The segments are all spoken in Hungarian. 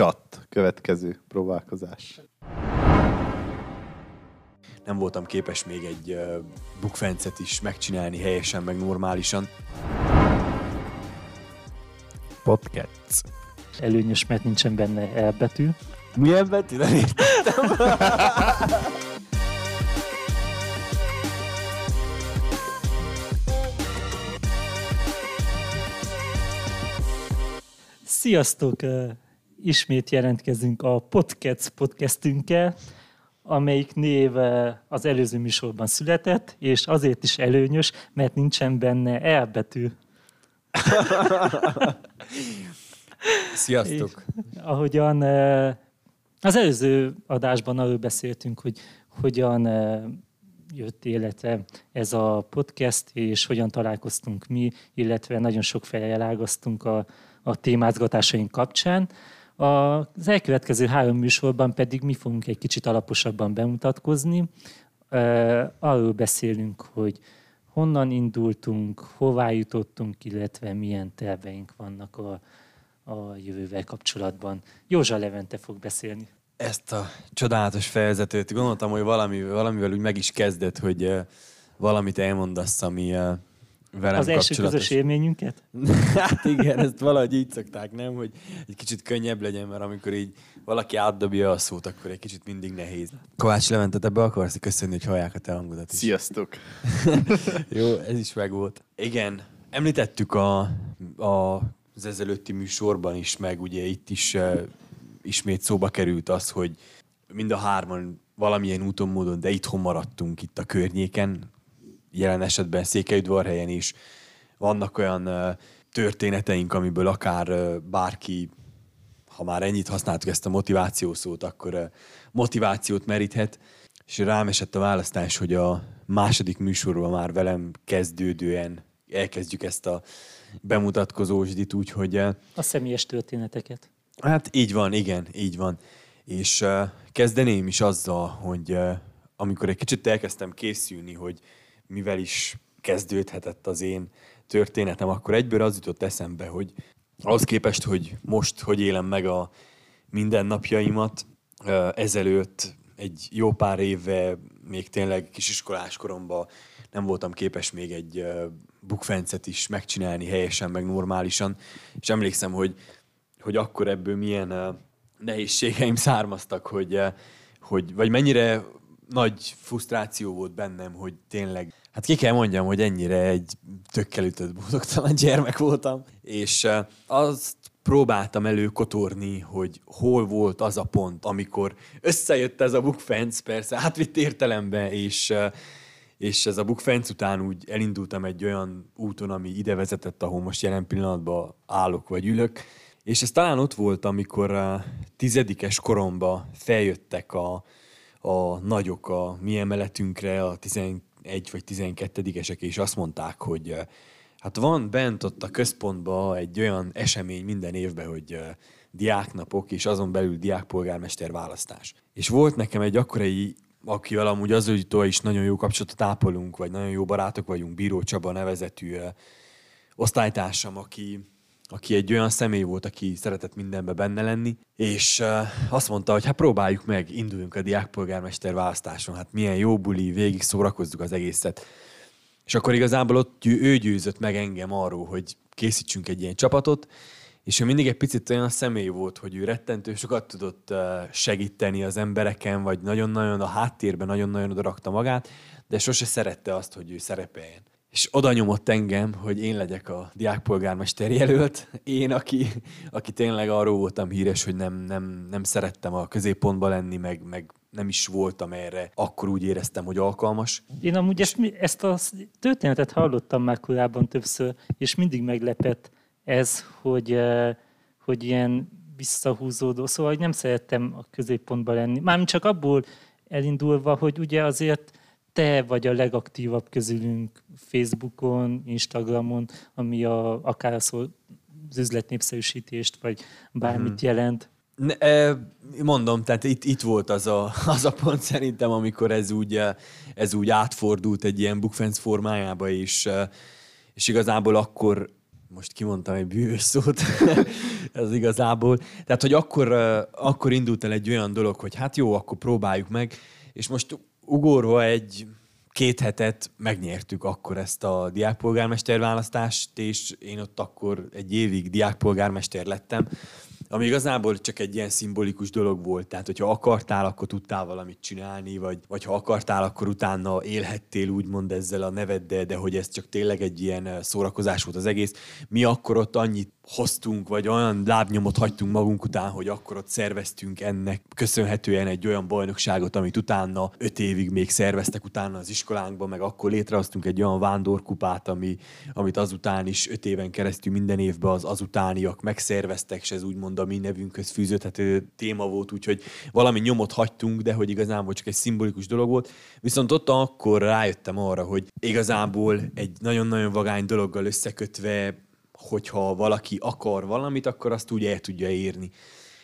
Csat, következő próbálkozás. Nem voltam képes még egy uh, bukfencet is megcsinálni helyesen, meg normálisan. Podcast. Előnyös, mert nincsen benne elbetű. Milyen betű? Nem értettem. Sziasztok! Ismét jelentkezünk a Podcast podcastünkkel, amelyik név ö, az előző műsorban született, és azért is előnyös, mert nincsen benne elbetű. Sziasztok. Ahogyan ö, az előző adásban arról beszéltünk, hogy hogyan ö, jött életre ez a podcast, és hogyan találkoztunk mi, illetve nagyon sok fejjel elágaztunk a, a témázgatásaink kapcsán. Az elkövetkező három műsorban pedig mi fogunk egy kicsit alaposabban bemutatkozni. Arról beszélünk, hogy honnan indultunk, hová jutottunk, illetve milyen terveink vannak a, a jövővel kapcsolatban. Józsa Levente fog beszélni. Ezt a csodálatos fejezetőt gondoltam, hogy valami, valamivel úgy meg is kezdett, hogy valamit elmondasz, ami velem az első közös élményünket? hát igen, ezt valahogy így szokták, nem? Hogy egy kicsit könnyebb legyen, mert amikor így valaki átdobja a szót, akkor egy kicsit mindig nehéz. Kovács Levente, te be akarsz köszönni, hogy hallják a te hangodat is. Sziasztok! Jó, ez is meg volt. Igen, említettük a, a, az ezelőtti műsorban is, meg ugye itt is uh, ismét szóba került az, hogy mind a hárman valamilyen úton, módon, de itthon maradtunk itt a környéken, jelen esetben Székelyudvarhelyen is. Vannak olyan történeteink, amiből akár bárki, ha már ennyit használtuk ezt a motiváció szót, akkor motivációt meríthet, és rám esett a választás, hogy a második műsorban már velem kezdődően elkezdjük ezt a bemutatkozósdit, úgyhogy uh, A személyes történeteket. Hát így van, igen, így van. És kezdeném is azzal, hogy amikor egy kicsit elkezdtem készülni, hogy mivel is kezdődhetett az én történetem, akkor egyből az jutott eszembe, hogy ahhoz képest, hogy most hogy élem meg a mindennapjaimat, ezelőtt egy jó pár éve, még tényleg kisiskolás koromban nem voltam képes még egy bukfencet is megcsinálni helyesen, meg normálisan, és emlékszem, hogy hogy akkor ebből milyen nehézségeim származtak, hogy, hogy, vagy mennyire nagy frusztráció volt bennem, hogy tényleg, hát ki kell mondjam, hogy ennyire egy tökkel ütött boldogtalan gyermek voltam, és azt próbáltam előkotorni, hogy hol volt az a pont, amikor összejött ez a bukfenc, persze átvitt értelembe, és, és ez a bukfenc után úgy elindultam egy olyan úton, ami ide vezetett, ahol most jelen pillanatban állok vagy ülök, és ez talán ott volt, amikor a tizedikes koromba feljöttek a, a nagyok a mi emeletünkre, a 11 vagy 12-esek, és azt mondták, hogy hát van bent ott a központban egy olyan esemény minden évben, hogy diáknapok, és azon belül diákpolgármester választás. És volt nekem egy akkorai akivel amúgy az is nagyon jó kapcsolatot ápolunk, vagy nagyon jó barátok vagyunk, Bíró Csaba nevezetű osztálytársam, aki aki egy olyan személy volt, aki szeretett mindenbe benne lenni, és uh, azt mondta, hogy hát próbáljuk meg, induljunk a diákpolgármester választáson, hát milyen jó buli, végig szórakozzuk az egészet. És akkor igazából ott ő győzött meg engem arról, hogy készítsünk egy ilyen csapatot, és ő mindig egy picit olyan személy volt, hogy ő rettentő sokat tudott uh, segíteni az embereken, vagy nagyon-nagyon a háttérben nagyon-nagyon odarakta magát, de sose szerette azt, hogy ő szerepeljen és oda nyomott engem, hogy én legyek a diákpolgármester jelölt. Én, aki, aki tényleg arról voltam híres, hogy nem, nem, nem szerettem a középpontba lenni, meg, meg nem is voltam erre, akkor úgy éreztem, hogy alkalmas. Én amúgy ezt, ezt a történetet hallottam már korábban többször, és mindig meglepett ez, hogy, eh, hogy ilyen visszahúzódó, szóval hogy nem szerettem a középpontban lenni. Mármint csak abból elindulva, hogy ugye azért te vagy a legaktívabb közülünk Facebookon, Instagramon, ami a, akár az, az üzletnépszerűsítést, vagy bármit Mhm. jelent. Ne, e, mondom, tehát itt, itt volt az a, az a pont szerintem, amikor ez úgy, eh, ez úgy átfordult egy ilyen bookfence formájába, és, eh, és igazából akkor most kimondtam egy bűvös szót, ez igazából. Tehát, hogy akkor, akkor indult el egy olyan dolog, hogy hát jó, akkor próbáljuk meg, és most ugorva egy két hetet megnyertük akkor ezt a diákpolgármester választást, és én ott akkor egy évig diákpolgármester lettem, ami igazából csak egy ilyen szimbolikus dolog volt. Tehát, hogyha akartál, akkor tudtál valamit csinálni, vagy, vagy ha akartál, akkor utána élhettél úgymond ezzel a neveddel, de hogy ez csak tényleg egy ilyen szórakozás volt az egész. Mi akkor ott annyit hoztunk, vagy olyan lábnyomot hagytunk magunk után, hogy akkor ott szerveztünk ennek köszönhetően egy olyan bajnokságot, amit utána öt évig még szerveztek utána az iskolánkban, meg akkor létrehoztunk egy olyan vándorkupát, ami, amit azután is öt éven keresztül minden évben az azutániak megszerveztek, és ez úgymond a mi nevünkhöz fűződhető téma volt, úgyhogy valami nyomot hagytunk, de hogy igazából csak egy szimbolikus dolog volt. Viszont ott akkor rájöttem arra, hogy igazából egy nagyon-nagyon vagány dologgal összekötve hogyha valaki akar valamit, akkor azt úgy el tudja érni.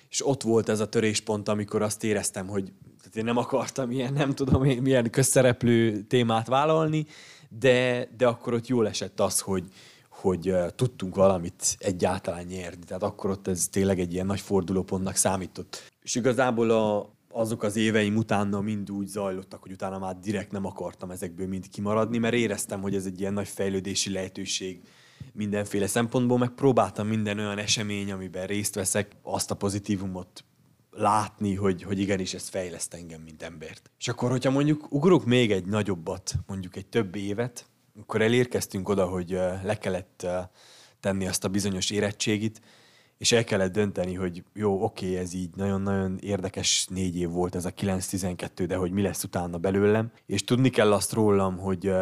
És ott volt ez a töréspont, amikor azt éreztem, hogy tehát én nem akartam ilyen, nem tudom én, milyen közszereplő témát vállalni, de, de akkor ott jól esett az, hogy, hogy uh, tudtunk valamit egyáltalán nyerni. Tehát akkor ott ez tényleg egy ilyen nagy fordulópontnak számított. És igazából a, azok az éveim utána mind úgy zajlottak, hogy utána már direkt nem akartam ezekből mind kimaradni, mert éreztem, hogy ez egy ilyen nagy fejlődési lehetőség mindenféle szempontból, meg próbáltam minden olyan esemény, amiben részt veszek, azt a pozitívumot látni, hogy, hogy igenis ez fejleszt engem, mint embert. És akkor, hogyha mondjuk ugrok még egy nagyobbat, mondjuk egy több évet, akkor elérkeztünk oda, hogy le kellett tenni azt a bizonyos érettségit, és el kellett dönteni, hogy jó, oké, ez így nagyon-nagyon érdekes négy év volt ez a 9-12, de hogy mi lesz utána belőlem. És tudni kell azt rólam, hogy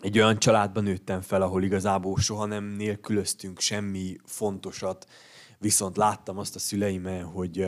egy olyan családban nőttem fel, ahol igazából soha nem nélkülöztünk semmi fontosat, viszont láttam azt a szüleimmel, hogy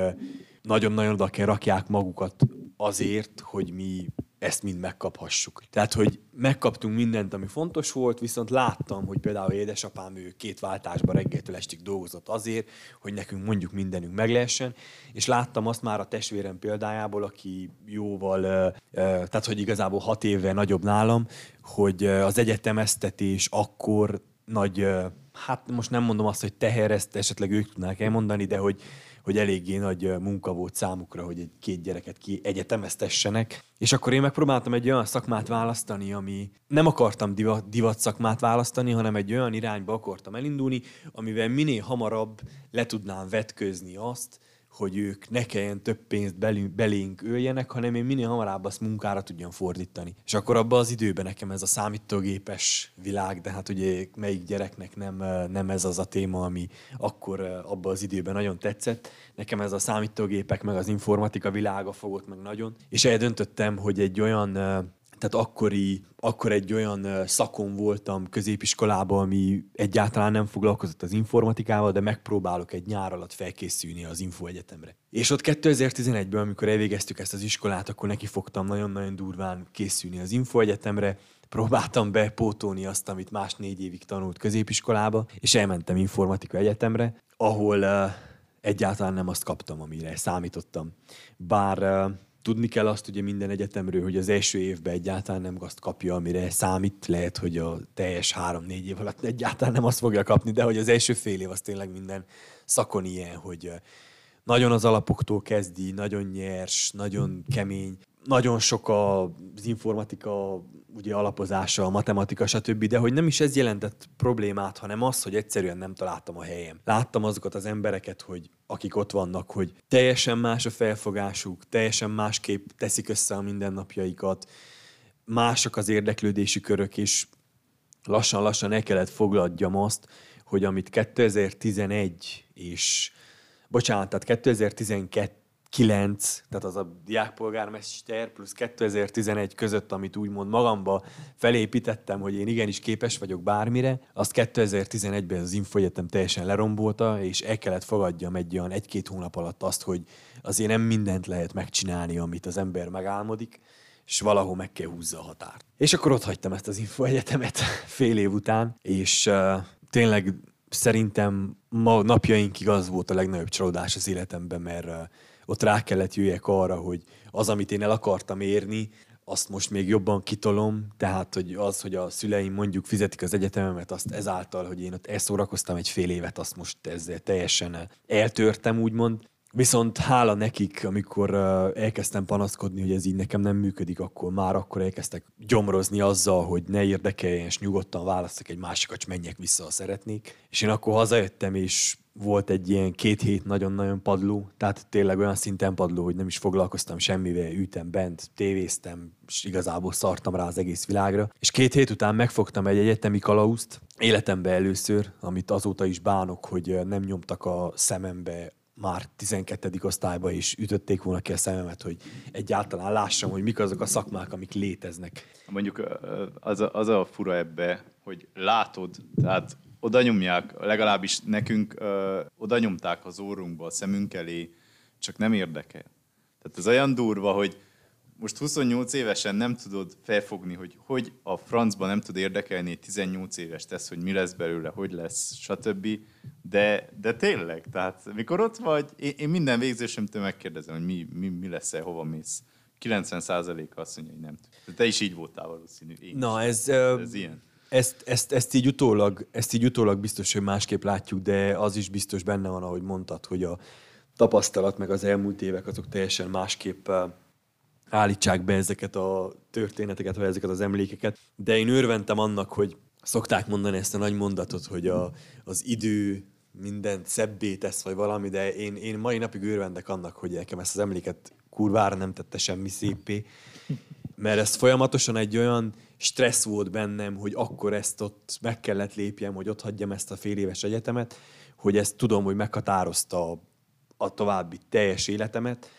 nagyon-nagyon oda kell rakják magukat azért, hogy mi ezt mind megkaphassuk. Tehát, hogy megkaptunk mindent, ami fontos volt, viszont láttam, hogy például édesapám ő két váltásban reggeltől estig dolgozott azért, hogy nekünk mondjuk mindenünk meg lehessen, és láttam azt már a testvérem példájából, aki jóval, tehát hogy igazából hat éve nagyobb nálam, hogy az egyetemeztetés akkor nagy, hát most nem mondom azt, hogy teher, ezt esetleg ők tudnák elmondani, de hogy hogy eléggé nagy munka volt számukra, hogy egy két gyereket ki egyetemeztessenek. És akkor én megpróbáltam egy olyan szakmát választani, ami nem akartam divat, divat szakmát választani, hanem egy olyan irányba akartam elindulni, amivel minél hamarabb le tudnám vetközni azt, hogy ők ne kelljen több pénzt belünk, belénk öljenek, hanem én minél hamarabb azt munkára tudjam fordítani. És akkor abban az időben nekem ez a számítógépes világ, de hát ugye melyik gyereknek nem, nem ez az a téma, ami akkor abban az időben nagyon tetszett. Nekem ez a számítógépek meg az informatika világa fogott meg nagyon. És eldöntöttem, hogy egy olyan tehát akkori, akkor egy olyan szakon voltam középiskolában, ami egyáltalán nem foglalkozott az informatikával, de megpróbálok egy nyár alatt felkészülni az Info Egyetemre. És ott 2011-ben, amikor elvégeztük ezt az iskolát, akkor neki fogtam nagyon-nagyon durván készülni az Info Egyetemre, próbáltam bepótolni azt, amit más négy évig tanult középiskolába, és elmentem informatika egyetemre, ahol uh, egyáltalán nem azt kaptam, amire számítottam. Bár uh, tudni kell azt ugye minden egyetemről, hogy az első évben egyáltalán nem azt kapja, amire számít. Lehet, hogy a teljes három-négy év alatt egyáltalán nem azt fogja kapni, de hogy az első fél év az tényleg minden szakon ilyen, hogy nagyon az alapoktól kezdi, nagyon nyers, nagyon kemény, nagyon sok az informatika ugye alapozása, a matematika, stb., de hogy nem is ez jelentett problémát, hanem az, hogy egyszerűen nem találtam a helyem. Láttam azokat az embereket, hogy akik ott vannak, hogy teljesen más a felfogásuk, teljesen másképp teszik össze a mindennapjaikat, mások az érdeklődési körök, és lassan-lassan el kellett fogladjam azt, hogy amit 2011 és bocsánat, tehát 2012 9, tehát az a diákpolgármester plusz 2011 között, amit úgymond magamba felépítettem, hogy én igenis képes vagyok bármire, azt 2011-ben az Infoegyetem teljesen lerombolta, és el kellett fogadjam egy olyan egy-két hónap alatt azt, hogy azért nem mindent lehet megcsinálni, amit az ember megálmodik, és valahol meg kell húzza a határt. És akkor ott hagytam ezt az Infoegyetemet fél év után, és uh, tényleg szerintem ma napjainkig az volt a legnagyobb csalódás az életemben, mert uh, ott rá kellett jöjjek arra, hogy az, amit én el akartam érni, azt most még jobban kitolom, tehát hogy az, hogy a szüleim mondjuk fizetik az egyetememet, azt ezáltal, hogy én ott elszórakoztam egy fél évet, azt most ezzel teljesen eltörtem, úgymond. Viszont hála nekik, amikor elkezdtem panaszkodni, hogy ez így nekem nem működik, akkor már akkor elkezdtek gyomrozni azzal, hogy ne érdekeljen, és nyugodtan választok egy másikat, és menjek vissza, ha szeretnék. És én akkor hazajöttem, és volt egy ilyen két hét nagyon-nagyon padló, tehát tényleg olyan szinten padló, hogy nem is foglalkoztam semmivel, ültem bent, tévéztem, és igazából szartam rá az egész világra. És két hét után megfogtam egy egyetemi kalauzt, életembe először, amit azóta is bánok, hogy nem nyomtak a szemembe már 12. osztályba is ütötték volna ki a szememet, hogy egyáltalán lássam, hogy mik azok a szakmák, amik léteznek. Mondjuk az a, az a fura ebbe, hogy látod, tehát oda nyomják, legalábbis nekünk oda nyomták az órunkba, a szemünk elé, csak nem érdekel. Tehát ez olyan durva, hogy most 28 évesen nem tudod felfogni, hogy hogy a francba nem tud érdekelni egy 18 éves tesz, hogy mi lesz belőle, hogy lesz, stb. De, de tényleg, tehát mikor ott vagy, én, én minden végzősömtől megkérdezem, hogy mi, mi, mi lesz-e, hova mész. 90%-a azt mondja, hogy nem tud. Te is így voltál valószínű. Én Na, is. ez, ez ilyen. Ezt, ezt, ezt, így utólag, ezt így utólag biztos, hogy másképp látjuk, de az is biztos benne van, ahogy mondtad, hogy a tapasztalat meg az elmúlt évek azok teljesen másképp állítsák be ezeket a történeteket, vagy ezeket az emlékeket. De én örventem annak, hogy szokták mondani ezt a nagy mondatot, hogy a, az idő mindent szebbé tesz, vagy valami, de én, én mai napig örvendek annak, hogy nekem ezt az emléket kurvára nem tette semmi szépé, mert ez folyamatosan egy olyan stressz volt bennem, hogy akkor ezt ott meg kellett lépjem, hogy ott hagyjam ezt a fél éves egyetemet, hogy ezt tudom, hogy meghatározta a, további teljes életemet,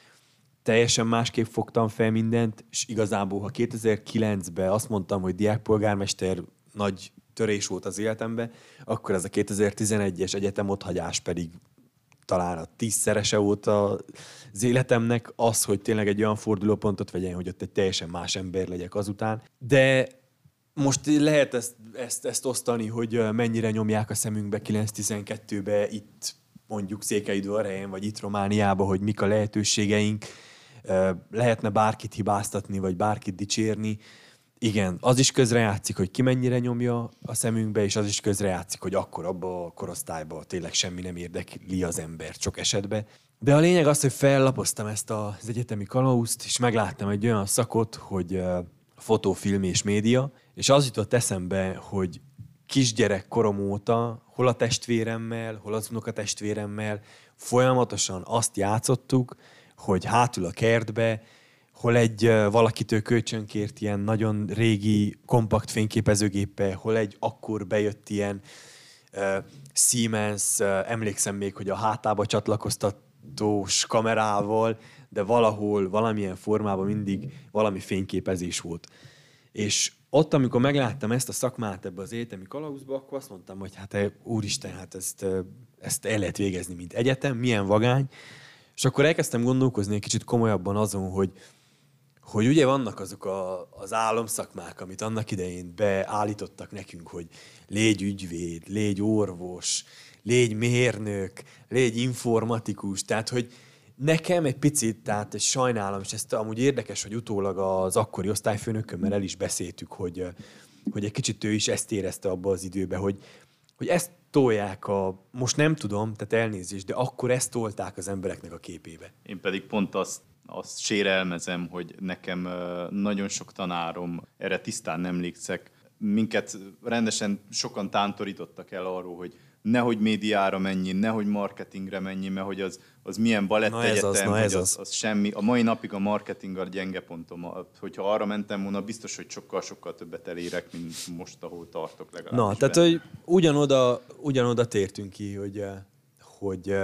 teljesen másképp fogtam fel mindent, és igazából, ha 2009-ben azt mondtam, hogy diákpolgármester nagy törés volt az életemben, akkor ez a 2011-es egyetem otthagyás pedig talán a tízszerese volt az életemnek, az, hogy tényleg egy olyan fordulópontot vegyen, hogy ott egy teljesen más ember legyek azután. De most lehet ezt, ezt, ezt osztani, hogy mennyire nyomják a szemünkbe 9-12-be itt mondjuk Székelyudvarhelyen, vagy itt Romániában, hogy mik a lehetőségeink, lehetne bárkit hibáztatni, vagy bárkit dicsérni. Igen, az is közrejátszik, hogy ki mennyire nyomja a szemünkbe, és az is közrejátszik, hogy akkor abba a korosztályba tényleg semmi nem érdekli az ember sok esetben. De a lényeg az, hogy fellapoztam ezt az egyetemi kalauzt, és megláttam egy olyan szakot, hogy fotó, film és média, és az jutott eszembe, hogy kisgyerek korom óta, hol a testvéremmel, hol az unokatestvéremmel folyamatosan azt játszottuk, hogy hátul a kertbe, hol egy valakitől kölcsönkért ilyen nagyon régi, kompakt fényképezőgépe, hol egy akkor bejött ilyen uh, Siemens, uh, emlékszem még, hogy a hátába csatlakoztatós kamerával, de valahol, valamilyen formában mindig valami fényképezés volt. És ott, amikor megláttam ezt a szakmát ebbe az egyetemi kalauzba, akkor azt mondtam, hogy hát úristen, hát ezt, ezt el lehet végezni, mint egyetem, milyen vagány. És akkor elkezdtem gondolkozni egy kicsit komolyabban azon, hogy, hogy ugye vannak azok a, az álomszakmák, amit annak idején beállítottak nekünk, hogy légy ügyvéd, légy orvos, légy mérnök, légy informatikus, tehát hogy nekem egy picit, tehát egy sajnálom, és ezt amúgy érdekes, hogy utólag az akkori osztályfőnökömmel el is beszéltük, hogy, hogy egy kicsit ő is ezt érezte abba az időbe, hogy, hogy ezt tolják a, most nem tudom, tehát elnézést, de akkor ezt tolták az embereknek a képébe. Én pedig pont azt, azt sérelmezem, hogy nekem nagyon sok tanárom, erre tisztán emlékszek, minket rendesen sokan tántorítottak el arról, hogy nehogy médiára menjen, nehogy marketingre menjen, mert hogy az, az milyen balett na egyetem, az, na ez az, az. az semmi. A mai napig a marketing a gyenge pontom. Hogyha arra mentem volna, biztos, hogy sokkal-sokkal többet elérek, mint most, ahol tartok legalább. Na, tehát, hogy ugyanoda, ugyanoda tértünk ki, hogy, hogy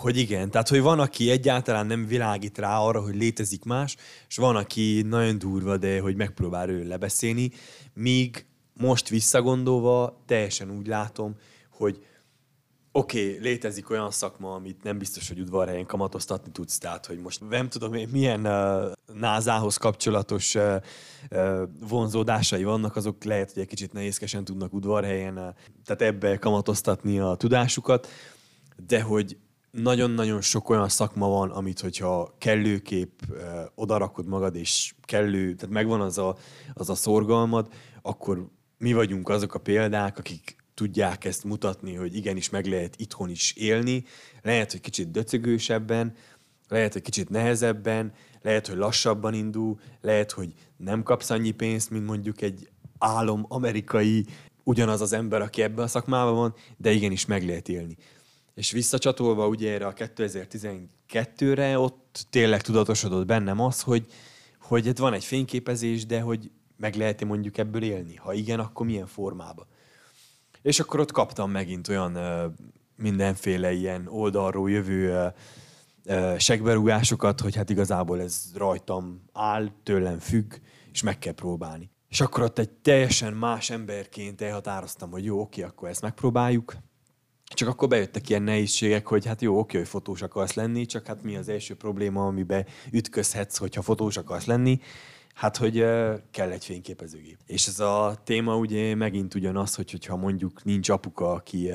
hogy igen, tehát hogy van, aki egyáltalán nem világít rá arra, hogy létezik más, és van, aki nagyon durva, de hogy megpróbál ő lebeszélni, míg most visszagondolva teljesen úgy látom, hogy oké, okay, létezik olyan szakma, amit nem biztos, hogy udvarhelyen kamatoztatni tudsz, tehát hogy most nem tudom én milyen uh, názához kapcsolatos uh, uh, vonzódásai vannak, azok lehet, hogy egy kicsit nehézkesen tudnak udvarhelyen, uh, tehát ebbe kamatoztatni a tudásukat, de hogy nagyon-nagyon sok olyan szakma van, amit hogyha kellőkép ö, odarakod magad, és kellő, tehát megvan az a, az a szorgalmad, akkor mi vagyunk azok a példák, akik tudják ezt mutatni, hogy igenis meg lehet itthon is élni, lehet, hogy kicsit döcögősebben, lehet, hogy kicsit nehezebben, lehet, hogy lassabban indul, lehet, hogy nem kapsz annyi pénzt, mint mondjuk egy álom amerikai, ugyanaz az ember, aki ebben a szakmában van, de igenis meg lehet élni. És visszacsatolva ugye erre a 2012-re, ott tényleg tudatosodott bennem az, hogy, hogy itt van egy fényképezés, de hogy meg lehet mondjuk ebből élni? Ha igen, akkor milyen formában? És akkor ott kaptam megint olyan mindenféle ilyen oldalról jövő ö, segberúgásokat, hogy hát igazából ez rajtam áll, tőlem függ, és meg kell próbálni. És akkor ott egy teljesen más emberként elhatároztam, hogy jó, oké, akkor ezt megpróbáljuk. Csak akkor bejöttek ilyen nehézségek, hogy hát jó, oké, hogy fotós akarsz lenni, csak hát mi az első probléma, amiben ütközhetsz, hogyha fotós akarsz lenni, Hát, hogy kell egy fényképezőgép. És ez a téma ugye megint ugyanaz, hogy, hogyha mondjuk nincs apuka, aki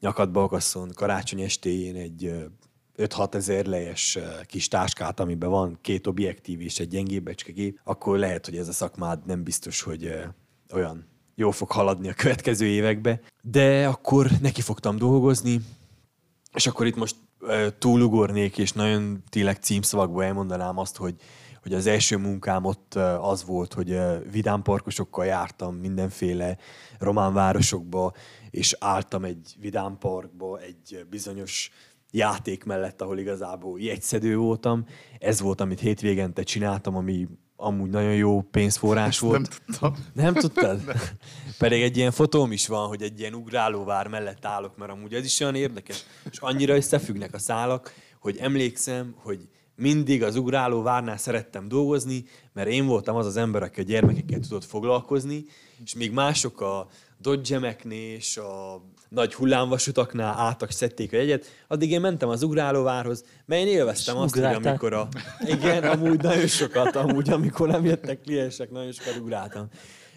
nyakadba akasszon karácsony estéjén egy uh, 5-6 ezer lejes kis táskát, amiben van két objektív és egy gyengébbecske gép, akkor lehet, hogy ez a szakmád nem biztos, hogy olyan jól fog haladni a következő évekbe. De akkor neki fogtam dolgozni, és akkor itt most túlugornék, és nagyon tényleg címszavakból elmondanám azt, hogy hogy az első munkám ott az volt, hogy vidámparkosokkal jártam mindenféle román városokba, és álltam egy vidámparkba egy bizonyos játék mellett, ahol igazából jegyszedő voltam. Ez volt, amit hétvégente csináltam, ami amúgy nagyon jó pénzforrás volt. Nem tudtam. Nem tudtad? Pedig egy ilyen fotóm is van, hogy egy ilyen ugrálóvár mellett állok, mert amúgy ez is olyan érdekes. És annyira összefüggnek a szálak, hogy emlékszem, hogy mindig az ugráló várnál szerettem dolgozni, mert én voltam az az ember, aki a gyermekekkel tudott foglalkozni, és még mások a dodge és a nagy hullámvasutaknál álltak, szedték a jegyet, addig én mentem az ugrálóvárhoz, mert én élveztem azt, hogy amikor a... Igen, amúgy nagyon sokat, amúgy amikor nem jöttek kliensek, nagyon sokat ugráltam.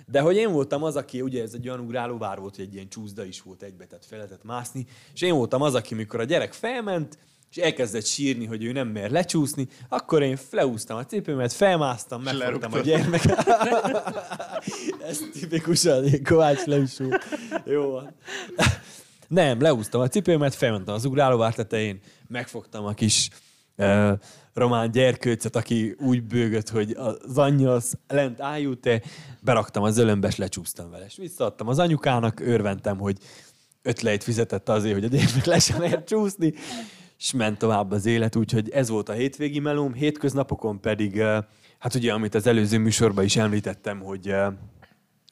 De hogy én voltam az, aki, ugye ez egy olyan ugrálóvár volt, hogy egy ilyen csúszda is volt egybe, tehát fel lehetett mászni, és én voltam az, aki, mikor a gyerek felment, és elkezdett sírni, hogy ő nem mer lecsúszni, akkor én leúztam a cipőmet, felmásztam, megfogtam a gyermeket. Ez tipikusan Kovács Levisú. Jó van. Nem, leúztam a cipőmet, felmentem az ugrálóvár tetején, megfogtam a kis uh, román gyerkőcet, aki úgy bőgött, hogy az anyja az lent ájult beraktam az ölömbe, és lecsúsztam vele. És visszaadtam az anyukának, örventem, hogy ötleit fizetett azért, hogy a gyermek le sem csúszni, és ment tovább az élet, úgyhogy ez volt a hétvégi melóm, hétköznapokon pedig, hát ugye, amit az előző műsorban is említettem, hogy,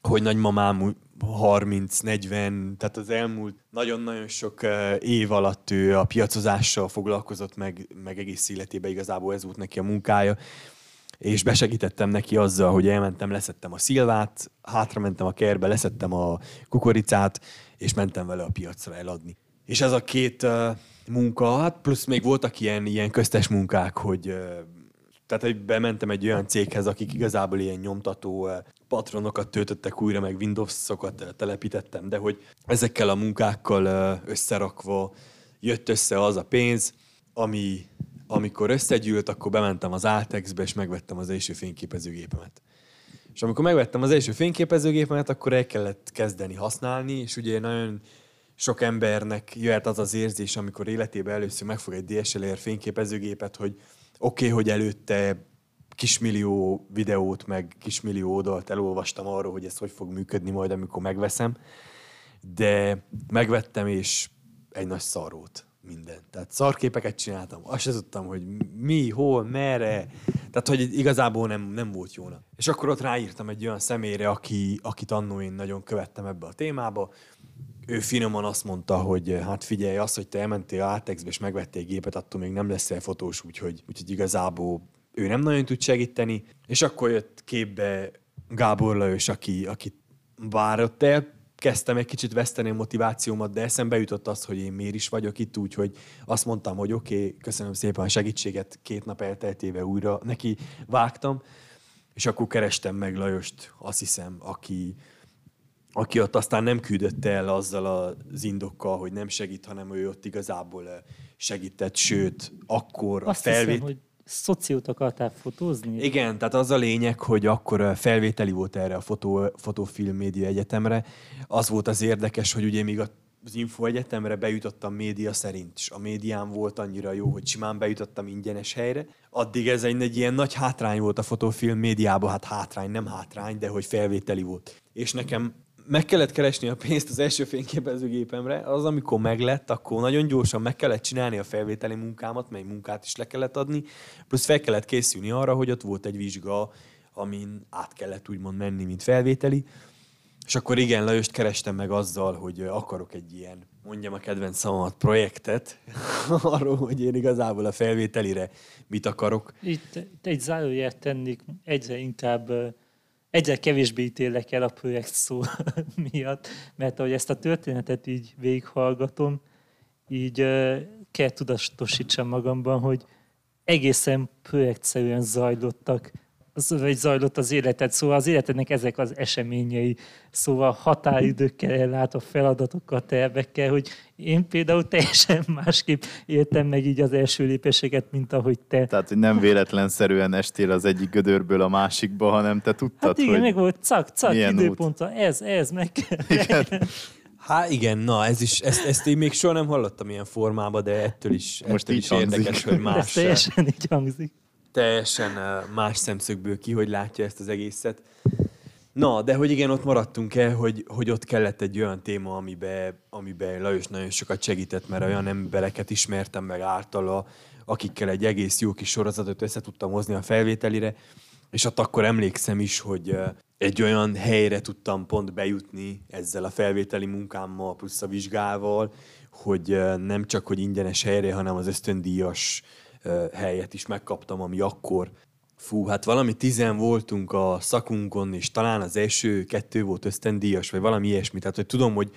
hogy nagymamám 30-40, tehát az elmúlt nagyon-nagyon sok év alatt ő a piacozással foglalkozott, meg, meg egész életében igazából ez volt neki a munkája, és besegítettem neki azzal, hogy elmentem, leszettem a szilvát, hátra mentem a kerbe, leszettem a kukoricát, és mentem vele a piacra eladni. És ez a két munka, hát plusz még voltak ilyen, ilyen köztes munkák, hogy tehát hogy bementem egy olyan céghez, akik igazából ilyen nyomtató patronokat töltöttek újra, meg Windows-okat telepítettem, de hogy ezekkel a munkákkal összerakva jött össze az a pénz, ami amikor összegyűlt, akkor bementem az Altexbe, és megvettem az első fényképezőgépemet. És amikor megvettem az első fényképezőgépemet, akkor el kellett kezdeni használni, és ugye nagyon sok embernek jöhet az az érzés, amikor életében először megfog egy DSLR fényképezőgépet, hogy oké, okay, hogy előtte kismillió videót, meg kismillió oldalt elolvastam arról, hogy ez hogy fog működni majd, amikor megveszem, de megvettem, és egy nagy szarót minden. Tehát szarképeket csináltam, azt sem tudtam, hogy mi, hol, merre. Tehát, hogy igazából nem, nem volt jónak. És akkor ott ráírtam egy olyan személyre, aki, akit annó én nagyon követtem ebbe a témába, ő finoman azt mondta, hogy hát figyelj, az, hogy te elmentél Altexbe és megvettél gépet, attól még nem leszel fotós, úgyhogy, úgyhogy igazából ő nem nagyon tud segíteni. És akkor jött képbe Gábor Lajos, aki, aki várott el, kezdtem egy kicsit veszteni a motivációmat, de eszembe jutott az, hogy én miért is vagyok itt, úgyhogy azt mondtam, hogy oké, okay, köszönöm szépen a segítséget, két nap elteltével újra neki vágtam, és akkor kerestem meg Lajost, azt hiszem, aki, aki ott aztán nem küldötte el azzal az indokkal, hogy nem segít, hanem ő ott igazából segített, sőt, akkor Azt a felvét... hiszem, hogy szociót akartál fotózni? Igen, tehát az a lényeg, hogy akkor felvételi volt erre a fotó, fotofilm média egyetemre. Az volt az érdekes, hogy ugye még az Info Egyetemre bejutottam média szerint, és a médián volt annyira jó, hogy simán bejutottam ingyenes helyre. Addig ez egy, egy ilyen nagy hátrány volt a fotofilm médiában, hát hátrány, nem hátrány, de hogy felvételi volt. És nekem meg kellett keresni a pénzt az első fényképezőgépemre, az amikor meglett, akkor nagyon gyorsan meg kellett csinálni a felvételi munkámat, mely munkát is le kellett adni, plusz fel kellett készülni arra, hogy ott volt egy vizsga, amin át kellett úgymond menni, mint felvételi. És akkor igen, Lajost kerestem meg azzal, hogy akarok egy ilyen, mondjam a kedvenc szavamat, projektet, arról, hogy én igazából a felvételire mit akarok. Itt, itt egy zárójelt tennék, egyre inkább egyre kevésbé ítélek el a projekt szó miatt, mert ahogy ezt a történetet így végighallgatom, így uh, kell tudatosítsam magamban, hogy egészen projektszerűen zajlottak vagy zajlott az életed, szóval az életednek ezek az eseményei, szóval határidőkkel ellátva feladatokkal, tervekkel, hogy én például teljesen másképp éltem meg így az első lépéseket, mint ahogy te. Tehát, hogy nem véletlenszerűen estél az egyik gödörből a másikba, hanem te tudtad, hát igen, hogy meg volt, cak, cak, milyen időpontra, ez, ez, meg kell. Igen. Hát igen, na ez is, ezt, ezt én még soha nem hallottam ilyen formában, de ettől is, Most ettől így is hangzik. érdekes, hogy Ez más, teljesen így hangzik. Teljesen más szemszögből ki, hogy látja ezt az egészet. Na, de hogy igen, ott maradtunk el, hogy, hogy ott kellett egy olyan téma, amiben, amiben Lajos nagyon sokat segített, mert olyan embereket ismertem meg általa, akikkel egy egész jó kis sorozatot össze tudtam hozni a felvételire, és ott akkor emlékszem is, hogy egy olyan helyre tudtam pont bejutni ezzel a felvételi munkámmal, plusz a vizsgával, hogy nem csak, hogy ingyenes helyre, hanem az ösztöndíjas helyet is megkaptam, ami akkor Fú, hát valami tizen voltunk a szakunkon, és talán az első kettő volt ösztöndíjas, vagy valami ilyesmi. Tehát, hogy tudom, hogy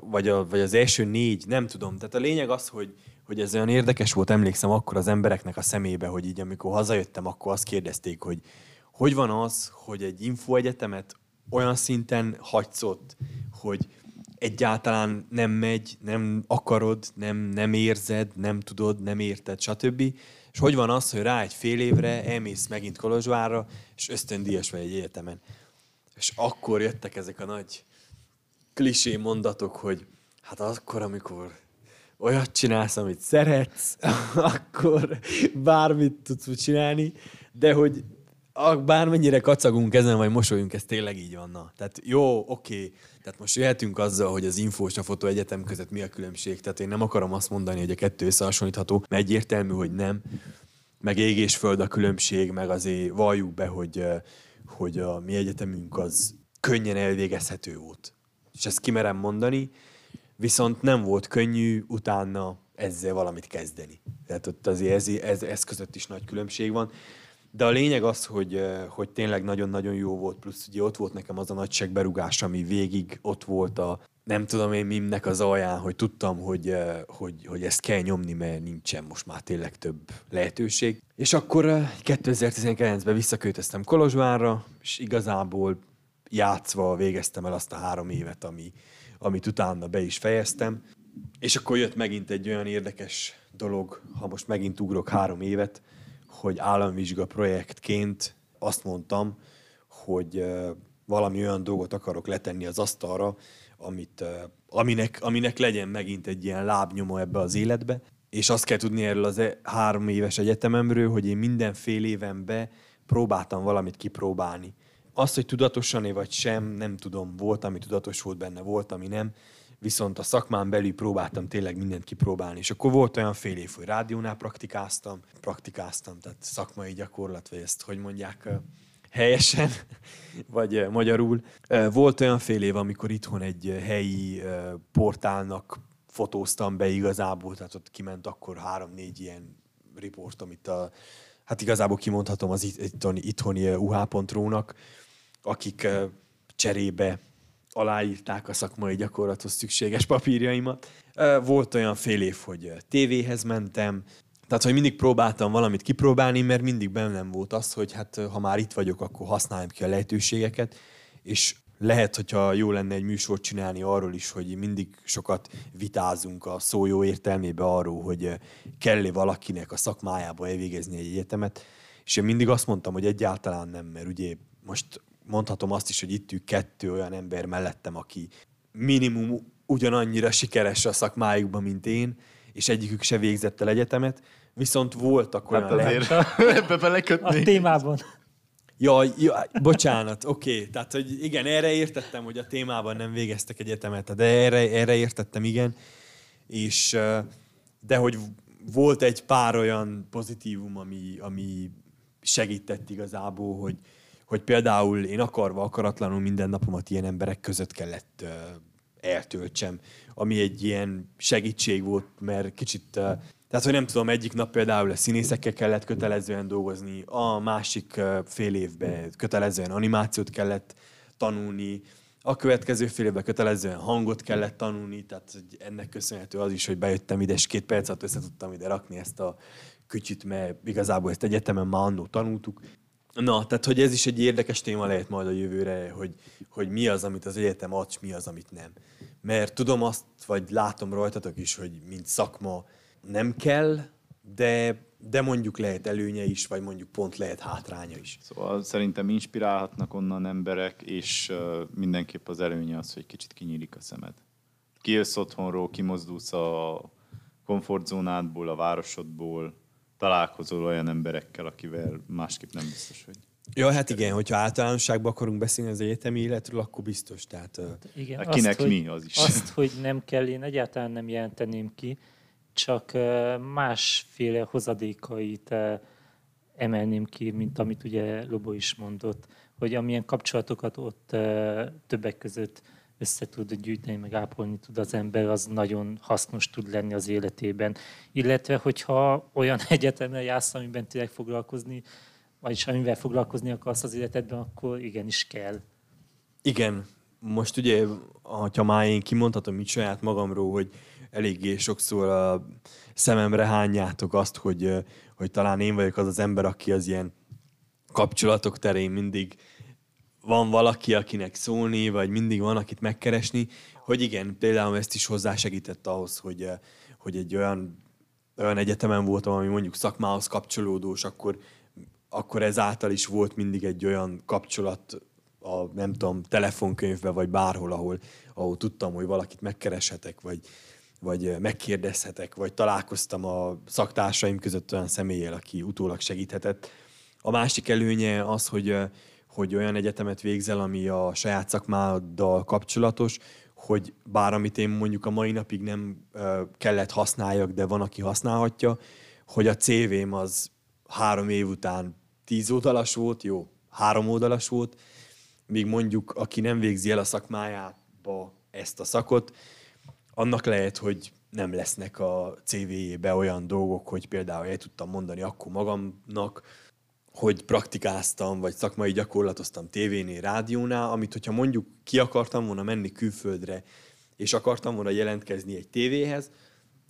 vagy, a, vagy az első négy, nem tudom. Tehát a lényeg az, hogy, hogy ez olyan érdekes volt, emlékszem akkor az embereknek a szemébe, hogy így amikor hazajöttem, akkor azt kérdezték, hogy hogy van az, hogy egy infoegyetemet olyan szinten hagysz ott, hogy egyáltalán nem megy, nem akarod, nem, nem érzed, nem tudod, nem érted, stb. És hogy van az, hogy rá egy fél évre elmész megint Kolozsvárra, és ösztöndíjas vagy egy egyetemen. És akkor jöttek ezek a nagy klisé mondatok, hogy hát akkor, amikor olyat csinálsz, amit szeretsz, akkor bármit tudsz csinálni, de hogy bármennyire kacagunk ezen, vagy mosolyunk, ez tényleg így van. Na. Tehát jó, oké, tehát most jöhetünk azzal, hogy az info a fotó egyetem között mi a különbség. Tehát én nem akarom azt mondani, hogy a kettő összehasonlítható, mert egyértelmű, hogy nem. Meg ég és föld a különbség, meg azért valljuk be, hogy, hogy a mi egyetemünk az könnyen elvégezhető volt. És ezt kimerem mondani, viszont nem volt könnyű utána ezzel valamit kezdeni. Tehát ott azért ez, ez, ez között is nagy különbség van. De a lényeg az, hogy, eh, hogy tényleg nagyon-nagyon jó volt, plusz ugye ott volt nekem az a nagy segberugás, ami végig ott volt a nem tudom én mimnek az alján, hogy tudtam, hogy, eh, hogy, hogy ezt kell nyomni, mert nincsen most már tényleg több lehetőség. És akkor eh, 2019-ben visszaköltöztem Kolozsvárra, és igazából játszva végeztem el azt a három évet, ami, amit utána be is fejeztem. És akkor jött megint egy olyan érdekes dolog, ha most megint ugrok három évet, hogy államvizsga projektként azt mondtam, hogy valami olyan dolgot akarok letenni az asztalra, amit, aminek, aminek legyen megint egy ilyen lábnyoma ebbe az életbe. És azt kell tudni erről az e- három éves egyetememről, hogy én minden fél évenbe próbáltam valamit kipróbálni. Azt, hogy tudatosan vagy sem, nem tudom, volt, ami tudatos volt benne, volt, ami nem, viszont a szakmán belül próbáltam tényleg mindent kipróbálni. És akkor volt olyan fél év, hogy rádiónál praktikáztam, praktikáztam, tehát szakmai gyakorlat, vagy ezt hogy mondják helyesen, vagy magyarul. Volt olyan fél év, amikor itthon egy helyi portálnak fotóztam be igazából, tehát ott kiment akkor három-négy ilyen riport, amit a, hát igazából kimondhatom az itt- itthoni, itthoni ö, uh.ru-nak, akik cserébe aláírták a szakmai gyakorlathoz szükséges papírjaimat. Volt olyan fél év, hogy tévéhez mentem, tehát, hogy mindig próbáltam valamit kipróbálni, mert mindig bennem volt az, hogy hát ha már itt vagyok, akkor használjam ki a lehetőségeket, és lehet, hogyha jó lenne egy műsort csinálni arról is, hogy mindig sokat vitázunk a szó jó értelmébe arról, hogy kell-e valakinek a szakmájába elvégezni egy egyetemet, és én mindig azt mondtam, hogy egyáltalán nem, mert ugye most mondhatom azt is, hogy itt ül kettő olyan ember mellettem, aki minimum ugyanannyira sikeres a szakmájukban, mint én, és egyikük se végzett el egyetemet, viszont voltak olyan... Hát azért ebbe A belekötni. témában. Ja, ja bocsánat, oké. Okay. Tehát, hogy igen, erre értettem, hogy a témában nem végeztek egyetemet, de erre, erre értettem, igen. És, de hogy volt egy pár olyan pozitívum, ami, ami segített igazából, hogy, hogy például én akarva, akaratlanul minden napomat ilyen emberek között kellett uh, eltöltsem, ami egy ilyen segítség volt, mert kicsit, uh, tehát hogy nem tudom, egyik nap például a színészekkel kellett kötelezően dolgozni, a másik uh, fél évben kötelezően animációt kellett tanulni, a következő fél évben kötelezően hangot kellett tanulni, tehát hogy ennek köszönhető az is, hogy bejöttem ide, és két perc alatt össze tudtam ide rakni ezt a kütyüt, mert igazából ezt egyetemen már annó tanultuk. Na, tehát hogy ez is egy érdekes téma lehet majd a jövőre, hogy, hogy mi az, amit az egyetem ad, és mi az, amit nem. Mert tudom azt, vagy látom rajtatok is, hogy mint szakma nem kell, de, de mondjuk lehet előnye is, vagy mondjuk pont lehet hátránya is. Szóval szerintem inspirálhatnak onnan emberek, és uh, mindenképp az előnye az, hogy kicsit kinyílik a szemed. Kijössz otthonról, kimozdulsz a komfortzónádból, a városodból, találkozol olyan emberekkel, akivel másképp nem biztos, hogy... Ja, hát igen, hogyha általánosságban akarunk beszélni az egyetemi életről, akkor biztos. Tehát, ö, Igen, Hát kinek hogy, mi, az is. Azt, hogy nem kell, én egyáltalán nem jelenteném ki, csak másféle hozadékait emelném ki, mint amit ugye Lobo is mondott, hogy amilyen kapcsolatokat ott többek között össze tud gyűjteni, meg ápolni tud az ember, az nagyon hasznos tud lenni az életében. Illetve, hogyha olyan egyetemre jársz, amiben tényleg foglalkozni, vagyis amivel foglalkozni akarsz az életedben, akkor igenis kell. Igen, most ugye, ha már én kimondhatom így saját magamról, hogy eléggé sokszor a szememre hányjátok azt, hogy, hogy talán én vagyok az az ember, aki az ilyen kapcsolatok terén mindig van valaki, akinek szólni, vagy mindig van, akit megkeresni, hogy igen, például ezt is hozzásegített ahhoz, hogy, ö, hogy egy olyan, olyan egyetemen voltam, ami mondjuk szakmához kapcsolódós, akkor, akkor ezáltal is volt mindig egy olyan kapcsolat a, nem tudom, telefonkönyvben, vagy bárhol, ahol, ahol tudtam, hogy valakit megkereshetek, vagy, vagy ö, megkérdezhetek, vagy találkoztam a szaktársaim között olyan személlyel, aki utólag segíthetett. A másik előnye az, hogy, ö, hogy olyan egyetemet végzel, ami a saját szakmáddal kapcsolatos, hogy bár amit én mondjuk a mai napig nem kellett használjak, de van, aki használhatja, hogy a CV-m az három év után tíz oldalas volt, jó, három oldalas volt, míg mondjuk, aki nem végzi el a szakmájába ezt a szakot, annak lehet, hogy nem lesznek a CV-jébe olyan dolgok, hogy például el tudtam mondani akkor magamnak, hogy praktikáztam, vagy szakmai gyakorlatoztam tévénél, rádiónál, amit hogyha mondjuk ki akartam volna menni külföldre, és akartam volna jelentkezni egy tévéhez,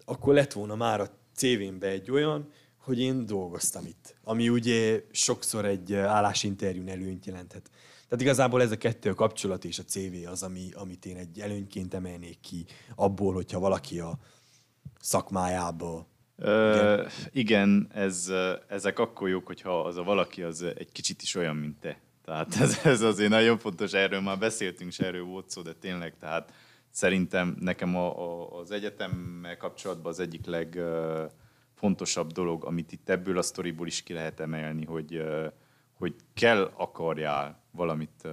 akkor lett volna már a CV-mbe egy olyan, hogy én dolgoztam itt. Ami ugye sokszor egy állásinterjún előnyt jelenthet. Tehát igazából ez a kettő a kapcsolat és a CV az, ami, amit én egy előnyként emelnék ki abból, hogyha valaki a szakmájába Igen, ez, ezek akkor jók, hogyha az a valaki az egy kicsit is olyan, mint te. Tehát ez, ez azért nagyon fontos, erről már beszéltünk, és erről volt szó, de tényleg, tehát szerintem nekem a, a, az egyetemmel kapcsolatban az egyik legfontosabb dolog, amit itt ebből a sztoriból is ki lehet emelni, hogy, hogy kell akarjál valamit,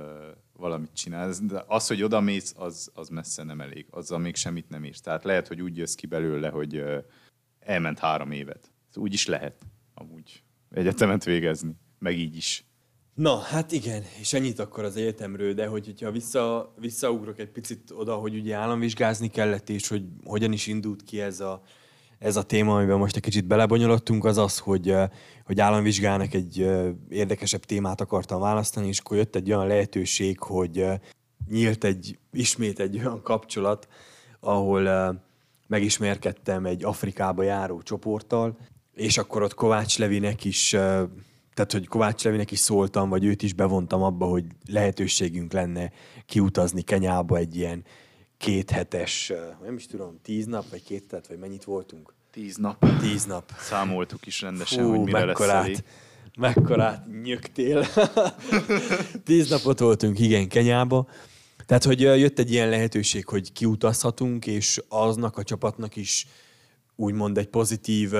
valamit csinálni. De az, hogy odamész, az, az messze nem elég. Azzal még semmit nem érsz. Tehát lehet, hogy úgy jössz ki belőle, hogy elment három évet. Úgy is lehet amúgy egyetemet végezni, meg így is. Na, hát igen, és ennyit akkor az egyetemről, de hogy, hogyha vissza, visszaugrok egy picit oda, hogy ugye államvizsgázni kellett, és hogy hogyan is indult ki ez a, ez a téma, amiben most egy kicsit belebonyolottunk, az az, hogy, hogy államvizsgának egy érdekesebb témát akartam választani, és akkor jött egy olyan lehetőség, hogy nyílt egy, ismét egy olyan kapcsolat, ahol megismerkedtem egy Afrikába járó csoporttal, és akkor ott Kovács Levinek is eh, tehát hogy Kovács Levinek is szóltam, vagy őt is bevontam abba, hogy lehetőségünk lenne kiutazni Kenyába egy ilyen kéthetes, nem is tudom, tíz nap, vagy két hetet, vagy mennyit voltunk? Tíz nap. Tíz nap. Számoltuk is rendesen, Fú, hogy mire mekkorát, lesz elég. Mekkorát nyögtél. tíz napot voltunk, igen, Kenyába. Tehát, hogy jött egy ilyen lehetőség, hogy kiutazhatunk, és aznak a csapatnak is úgymond egy pozitív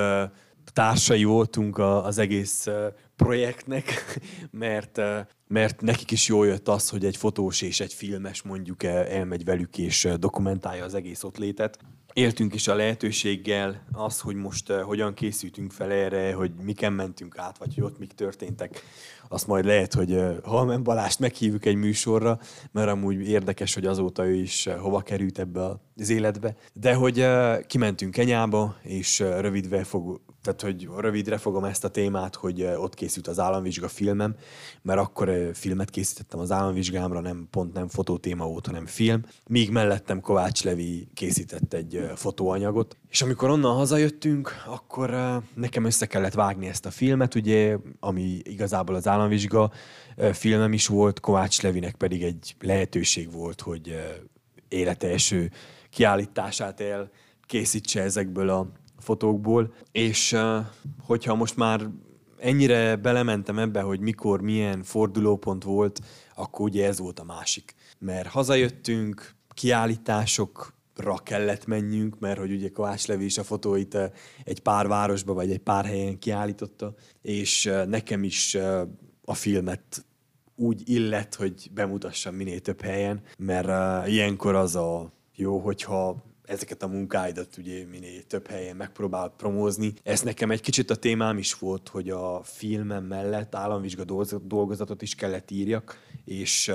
társai voltunk az egész projektnek, mert, mert nekik is jól jött az, hogy egy fotós és egy filmes mondjuk elmegy velük és dokumentálja az egész ott létet éltünk is a lehetőséggel az, hogy most uh, hogyan készültünk fel erre, hogy miken mentünk át, vagy hogy ott mik történtek. Azt majd lehet, hogy uh, Halmen Balást meghívjuk egy műsorra, mert amúgy érdekes, hogy azóta ő is uh, hova került ebbe az életbe. De hogy uh, kimentünk Kenyába, és uh, rövidve fog, tehát hogy rövidre fogom ezt a témát, hogy ott készült az államvizsga filmem, mert akkor filmet készítettem az államvizsgámra, nem pont nem fotótéma volt, hanem film. Míg mellettem Kovács Levi készített egy fotóanyagot. És amikor onnan hazajöttünk, akkor nekem össze kellett vágni ezt a filmet, ugye, ami igazából az államvizsga filmem is volt, Kovács Levinek pedig egy lehetőség volt, hogy élete első kiállítását el készítse ezekből a fotókból, és hogyha most már ennyire belementem ebbe, hogy mikor, milyen fordulópont volt, akkor ugye ez volt a másik. Mert hazajöttünk, kiállításokra kellett menjünk, mert hogy ugye Kovács Levi is a fotóit egy pár városba vagy egy pár helyen kiállította, és nekem is a filmet úgy illett, hogy bemutassam minél több helyen, mert ilyenkor az a jó, hogyha ezeket a munkáidat ugye minél több helyen megpróbál promózni. Ez nekem egy kicsit a témám is volt, hogy a filmem mellett államvizsga dolgozatot is kellett írjak, és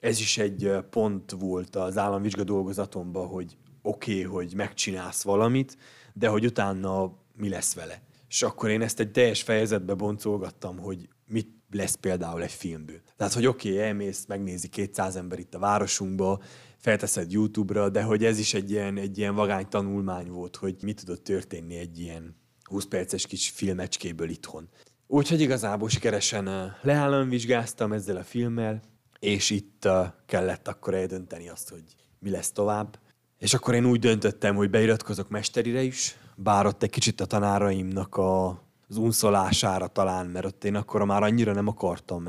ez is egy pont volt az államvizsga dolgozatomban, hogy oké, okay, hogy megcsinálsz valamit, de hogy utána mi lesz vele. És akkor én ezt egy teljes fejezetbe boncolgattam, hogy mit lesz például egy filmből. Tehát, hogy oké, okay, elmész, megnézi 200 ember itt a városunkba, felteszed YouTube-ra, de hogy ez is egy ilyen, egy ilyen vagány tanulmány volt, hogy mi tudott történni egy ilyen 20 perces kis filmecskéből itthon. Úgyhogy igazából sikeresen leállamvizsgáztam ezzel a filmmel, és itt kellett akkor eldönteni azt, hogy mi lesz tovább. És akkor én úgy döntöttem, hogy beiratkozok mesterire is, bár ott egy kicsit a tanáraimnak a, az unszolására talán, mert ott én akkor már annyira nem akartam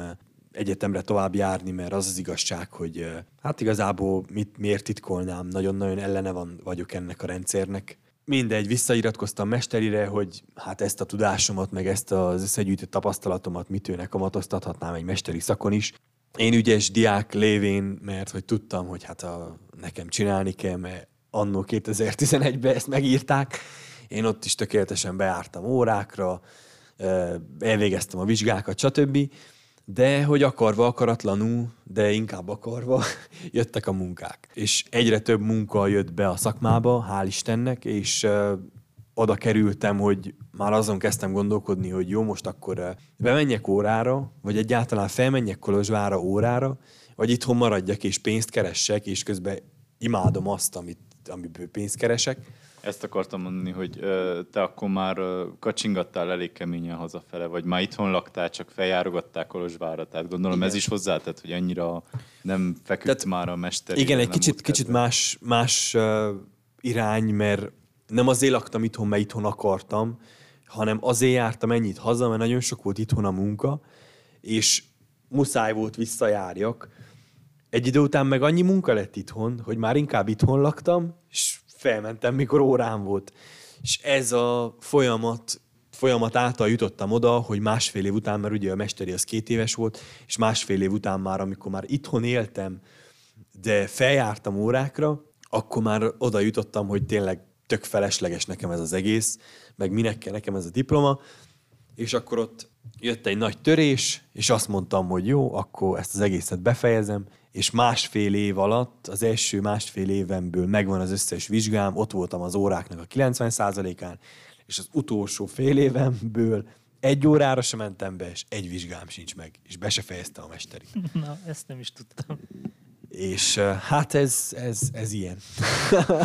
egyetemre tovább járni, mert az az igazság, hogy hát igazából mit, miért titkolnám, nagyon-nagyon ellene van, vagyok ennek a rendszernek. Mindegy, visszairatkoztam mesterire, hogy hát ezt a tudásomat, meg ezt az összegyűjtött tapasztalatomat mitőnek kamatoztathatnám egy mesteri szakon is. Én ügyes diák lévén, mert hogy tudtam, hogy hát a, nekem csinálni kell, mert annó 2011-ben ezt megírták. Én ott is tökéletesen beártam órákra, elvégeztem a vizsgákat, stb de hogy akarva, akaratlanul, de inkább akarva jöttek a munkák. És egyre több munka jött be a szakmába, hál' Istennek, és oda kerültem, hogy már azon kezdtem gondolkodni, hogy jó, most akkor bemenjek órára, vagy egyáltalán felmenjek Kolozsvára órára, vagy itthon maradjak és pénzt keressek, és közben imádom azt, amit, amiből pénzt keresek, ezt akartam mondani, hogy te akkor már kacsingattál elég keményen hazafele, vagy már itthon laktál, csak feljárogattál Kolozsvárra, tehát gondolom igen. ez is hozzátett, hogy annyira nem feküdt tehát, már a mester. Igen, egy kicsit, kicsit más, más uh, irány, mert nem azért laktam itthon, mert itthon akartam, hanem azért jártam ennyit haza, mert nagyon sok volt itthon a munka, és muszáj volt visszajárjak. Egy idő után meg annyi munka lett itthon, hogy már inkább itthon laktam, és felmentem, mikor órám volt. És ez a folyamat, folyamat által jutottam oda, hogy másfél év után, mert ugye a mesteri az két éves volt, és másfél év után már, amikor már itthon éltem, de feljártam órákra, akkor már oda jutottam, hogy tényleg tök felesleges nekem ez az egész, meg minek kell nekem ez a diploma, és akkor ott jött egy nagy törés, és azt mondtam, hogy jó, akkor ezt az egészet befejezem, és másfél év alatt, az első másfél évemből megvan az összes vizsgám, ott voltam az óráknak a 90%-án, és az utolsó fél évemből egy órára sem mentem be, és egy vizsgám sincs meg, és be se fejeztem a mesteri. Na, ezt nem is tudtam. És hát ez, ez, ez ilyen.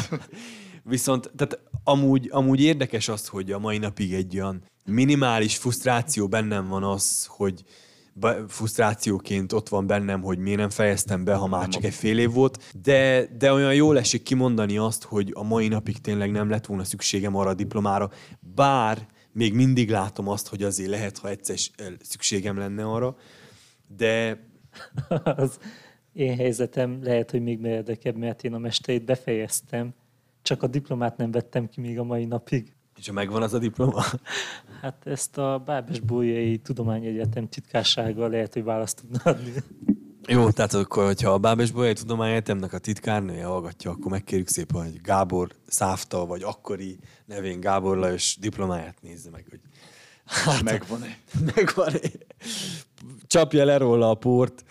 Viszont tehát amúgy, amúgy érdekes az, hogy a mai napig egy olyan minimális frusztráció bennem van az, hogy be- frusztrációként ott van bennem, hogy miért nem fejeztem be, ha már csak egy fél év volt, de, de olyan jól esik kimondani azt, hogy a mai napig tényleg nem lett volna szükségem arra a diplomára, bár még mindig látom azt, hogy azért lehet, ha egyszer szükségem lenne arra, de Az én helyzetem lehet, hogy még meredekebb, mert én a mesterét befejeztem, csak a diplomát nem vettem ki még a mai napig. És ha megvan az a diploma, Hát ezt a Bábes Bójai Tudományegyetem titkársága lehet, hogy választ tudna adni. Jó, tehát akkor, hogyha a Bábes Bolyai Tudományegyetemnek a titkárnője hallgatja, akkor megkérjük szépen, hogy Gábor Szávta, vagy akkori nevén Gábor Lajos diplomáját nézze meg, hogy hát, Megvan-e? megvan Csapja le róla a port,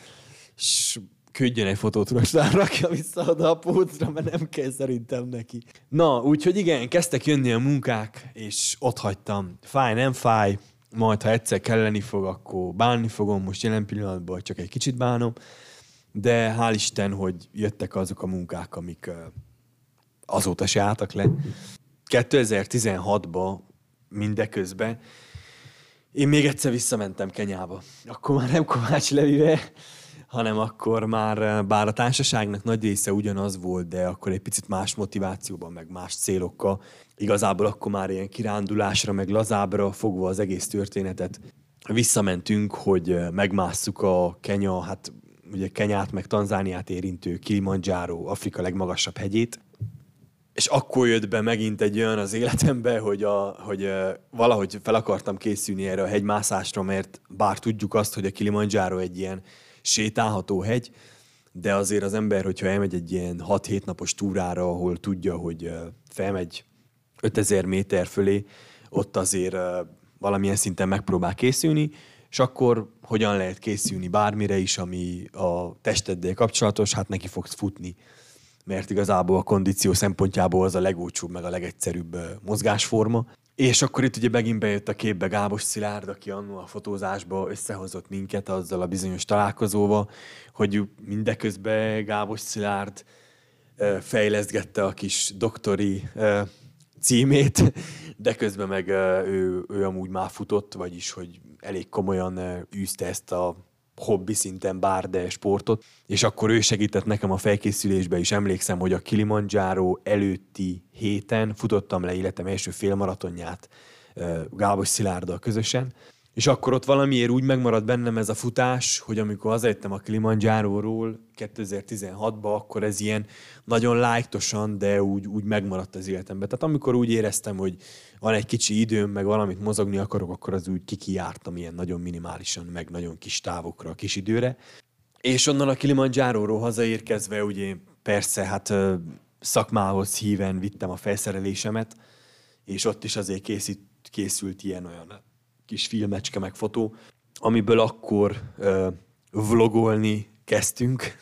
és küldjön egy fotót rostán, rakja vissza oda a pótra, mert nem kell szerintem neki. Na, úgyhogy igen, kezdtek jönni a munkák, és ott hagytam. Fáj, nem fáj, majd ha egyszer kelleni fog, akkor bánni fogom, most jelen pillanatban csak egy kicsit bánom, de hál' Isten, hogy jöttek azok a munkák, amik azóta se álltak le. 2016-ban mindeközben én még egyszer visszamentem Kenyába. Akkor már nem Kovács Levivel, hanem akkor már, eh, bár a társaságnak nagy része ugyanaz volt, de akkor egy picit más motivációban, meg más célokkal. Igazából akkor már ilyen kirándulásra, meg lazábra fogva az egész történetet visszamentünk, hogy eh, megmásszuk a Kenya, hát ugye Kenyát meg Tanzániát érintő Kilimanjaro, Afrika legmagasabb hegyét, és akkor jött be megint egy olyan az életembe, hogy, a, hogy uh, valahogy fel akartam készülni erre a hegymászásra, mert bár tudjuk azt, hogy a Kilimanjaro egy ilyen sétálható hegy, de azért az ember, hogyha elmegy egy ilyen 6-7 napos túrára, ahol tudja, hogy felmegy 5000 méter fölé, ott azért valamilyen szinten megpróbál készülni, és akkor hogyan lehet készülni bármire is, ami a testeddel kapcsolatos, hát neki fogsz futni mert igazából a kondíció szempontjából az a legolcsóbb, meg a legegyszerűbb mozgásforma. És akkor itt ugye megint bejött a képbe Gábos Szilárd, aki annó a fotózásba összehozott minket azzal a bizonyos találkozóval, hogy mindeközben Gábos Szilárd fejlesztgette a kis doktori címét, de közben meg ő, ő amúgy már futott, vagyis hogy elég komolyan űzte ezt a hobbi szinten bár, de sportot, és akkor ő segített nekem a felkészülésbe is. Emlékszem, hogy a Kilimanjaro előtti héten futottam le életem első félmaratonját Gábor Szilárddal közösen, és akkor ott valamiért úgy megmaradt bennem ez a futás, hogy amikor hazajöttem a Kilimanjáróról 2016-ban, akkor ez ilyen nagyon lájtosan, de úgy, úgy megmaradt az életemben. Tehát amikor úgy éreztem, hogy van egy kicsi időm, meg valamit mozogni akarok, akkor az úgy kikijártam ilyen nagyon minimálisan, meg nagyon kis távokra, kis időre. És onnan a Kilimanjáróról hazaérkezve, ugye persze, hát szakmához híven vittem a felszerelésemet, és ott is azért készít, készült ilyen-olyan kis filmecske, meg fotó, amiből akkor ö, vlogolni kezdtünk,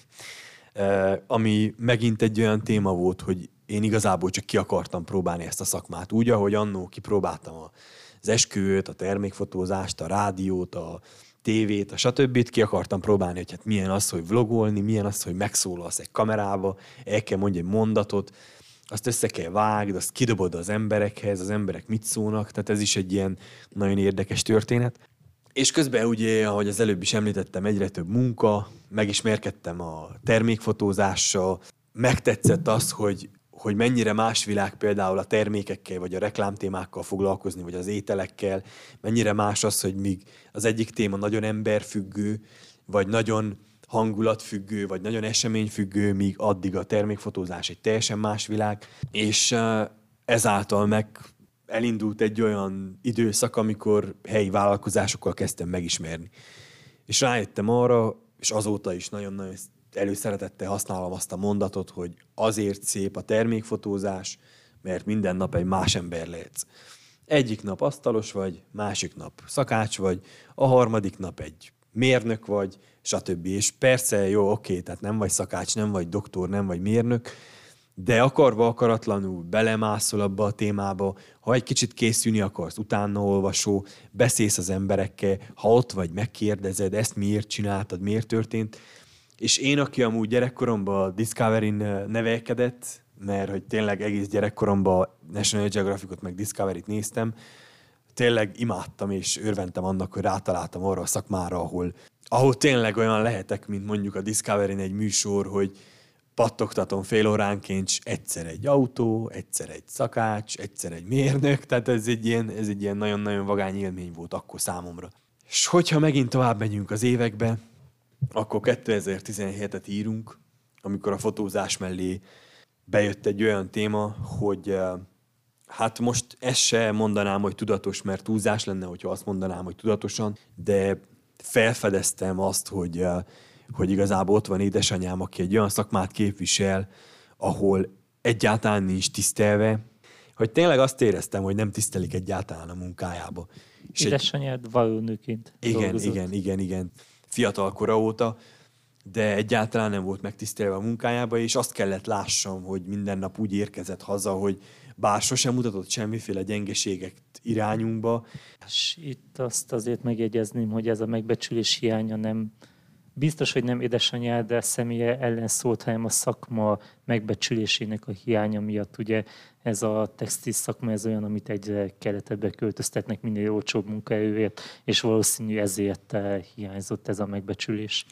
ö, ami megint egy olyan téma volt, hogy én igazából csak ki akartam próbálni ezt a szakmát. Úgy, ahogy annó kipróbáltam az esküvőt, a termékfotózást, a rádiót, a tévét, a stb. ki akartam próbálni, hogy hát milyen az, hogy vlogolni, milyen az, hogy megszólalsz egy kamerába, el kell mondja egy mondatot, azt össze kell vágd, azt kidobod az emberekhez, az emberek mit szólnak, tehát ez is egy ilyen nagyon érdekes történet. És közben ugye, ahogy az előbb is említettem, egyre több munka, megismerkedtem a termékfotózással, megtetszett az, hogy, hogy mennyire más világ például a termékekkel, vagy a reklámtémákkal foglalkozni, vagy az ételekkel, mennyire más az, hogy míg az egyik téma nagyon emberfüggő, vagy nagyon hangulatfüggő, vagy nagyon eseményfüggő, míg addig a termékfotózás egy teljesen más világ, és ezáltal meg elindult egy olyan időszak, amikor helyi vállalkozásokkal kezdtem megismerni. És rájöttem arra, és azóta is nagyon-nagyon előszeretettel használom azt a mondatot, hogy azért szép a termékfotózás, mert minden nap egy más ember lehetsz. Egyik nap asztalos vagy, másik nap szakács vagy, a harmadik nap egy mérnök vagy, stb. És persze, jó, oké, tehát nem vagy szakács, nem vagy doktor, nem vagy mérnök, de akarva akaratlanul belemászol abba a témába, ha egy kicsit készülni akarsz, utána olvasó, beszélsz az emberekkel, ha ott vagy, megkérdezed, ezt miért csináltad, miért történt. És én, aki amúgy gyerekkoromban Discovery-n nevelkedett, mert hogy tényleg egész gyerekkoromban National Geographicot meg Discovery-t néztem, tényleg imádtam és örventem annak, hogy rátaláltam arra a szakmára, ahol, ahol tényleg olyan lehetek, mint mondjuk a Discovery-n egy műsor, hogy pattogtatom fél óránként, egyszer egy autó, egyszer egy szakács, egyszer egy mérnök, tehát ez egy ilyen, ez egy ilyen nagyon-nagyon vagány élmény volt akkor számomra. És hogyha megint tovább megyünk az évekbe, akkor 2017-et írunk, amikor a fotózás mellé bejött egy olyan téma, hogy eh, hát most ezt se mondanám, hogy tudatos, mert túlzás lenne, hogyha azt mondanám, hogy tudatosan, de felfedeztem azt, hogy, eh, hogy igazából ott van édesanyám, aki egy olyan szakmát képvisel, ahol egyáltalán nincs tisztelve, hogy tényleg azt éreztem, hogy nem tisztelik egyáltalán a munkájába. És Édesanyád valónőként igen, dolgozott. igen, igen, igen. Fiatal kora óta, de egyáltalán nem volt megtisztelve a munkájába, és azt kellett lássam, hogy minden nap úgy érkezett haza, hogy bár sosem mutatott semmiféle gyengeséget irányunkba. És itt azt azért megjegyezném, hogy ez a megbecsülés hiánya nem biztos, hogy nem édesanyád személye ellen szólt, hanem a szakma megbecsülésének a hiánya miatt. Ugye ez a textil szakma ez olyan, amit egy keletebe költöztetnek minél olcsóbb munkaerőért, és valószínű ezért eh, hiányzott ez a megbecsülés.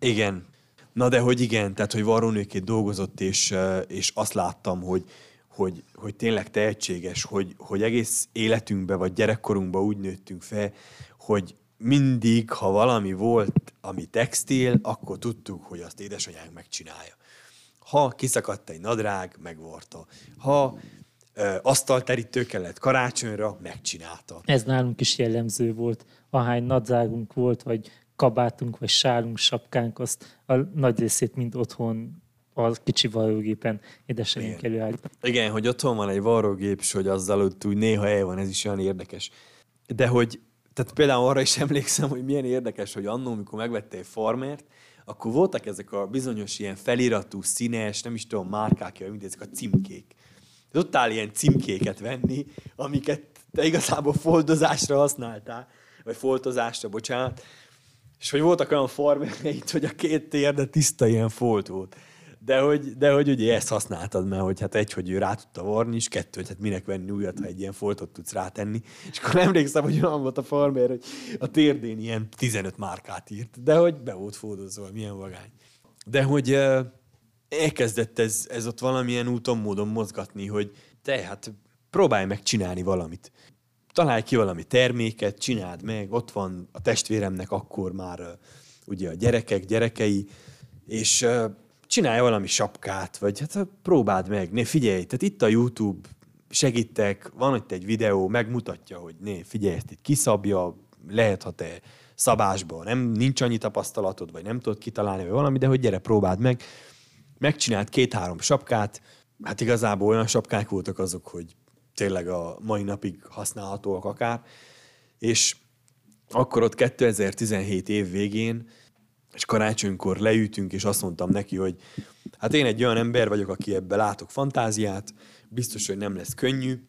Igen. Na de hogy igen, tehát hogy varrónőként dolgozott, és, eh, és azt láttam, hogy, hogy, hogy tényleg tehetséges, hogy, hogy egész életünkben vagy gyerekkorunkban úgy nőttünk fel, hogy mindig, ha valami volt, ami textil, akkor tudtuk, hogy azt édesanyánk megcsinálja. Ha kiszakadt egy nadrág, megvorta. Ha ö, asztalterítő kellett karácsonyra, megcsinálta. Ez nálunk is jellemző volt. Ahány nadrágunk volt, vagy kabátunk, vagy sálunk, sapkánk, azt a nagy részét mind otthon a kicsi varrógépen édesanyánk Igen. előállít. Igen, hogy otthon van egy varrógép, és hogy azzal ott úgy néha el van, ez is olyan érdekes. De hogy, tehát például arra is emlékszem, hogy milyen érdekes, hogy annó, amikor megvette egy farmert, akkor voltak ezek a bizonyos ilyen feliratú, színes, nem is tudom, márkák, mint ezek a címkék. Áll ilyen címkéket venni, amiket te igazából foldozásra használtál, vagy foltozásra, bocsánat, és hogy voltak olyan farmereit, hogy a két térde tiszta ilyen folt volt. De hogy, de hogy ugye ezt használtad, mert hogy hát egy, hogy ő rá tudta varni, és kettő, hogy hát minek venni újat, ha egy ilyen foltot tudsz rátenni. És akkor emlékszem, hogy olyan volt a farmer, hogy a térdén ilyen 15 márkát írt, de hogy be volt foldozva, milyen vagány. De hogy elkezdett ez, ez ott valamilyen úton, módon mozgatni, hogy te hát próbálj meg csinálni valamit. Találj ki valami terméket, csináld meg, ott van a testvéremnek akkor már ugye a gyerekek, gyerekei, és csinálj valami sapkát, vagy hát próbáld meg, ne figyelj, tehát itt a YouTube, segítek, van itt egy videó, megmutatja, hogy né, figyelj, ezt itt kiszabja, lehet, ha te szabásban nem, nincs annyi tapasztalatod, vagy nem tudod kitalálni, vagy valami, de hogy gyere, próbáld meg. Megcsinált két-három sapkát, hát igazából olyan sapkák voltak azok, hogy tényleg a mai napig használhatóak akár, és akkor ott 2017 év végén és karácsonykor leütünk, és azt mondtam neki, hogy hát én egy olyan ember vagyok, aki ebbe látok fantáziát, biztos, hogy nem lesz könnyű,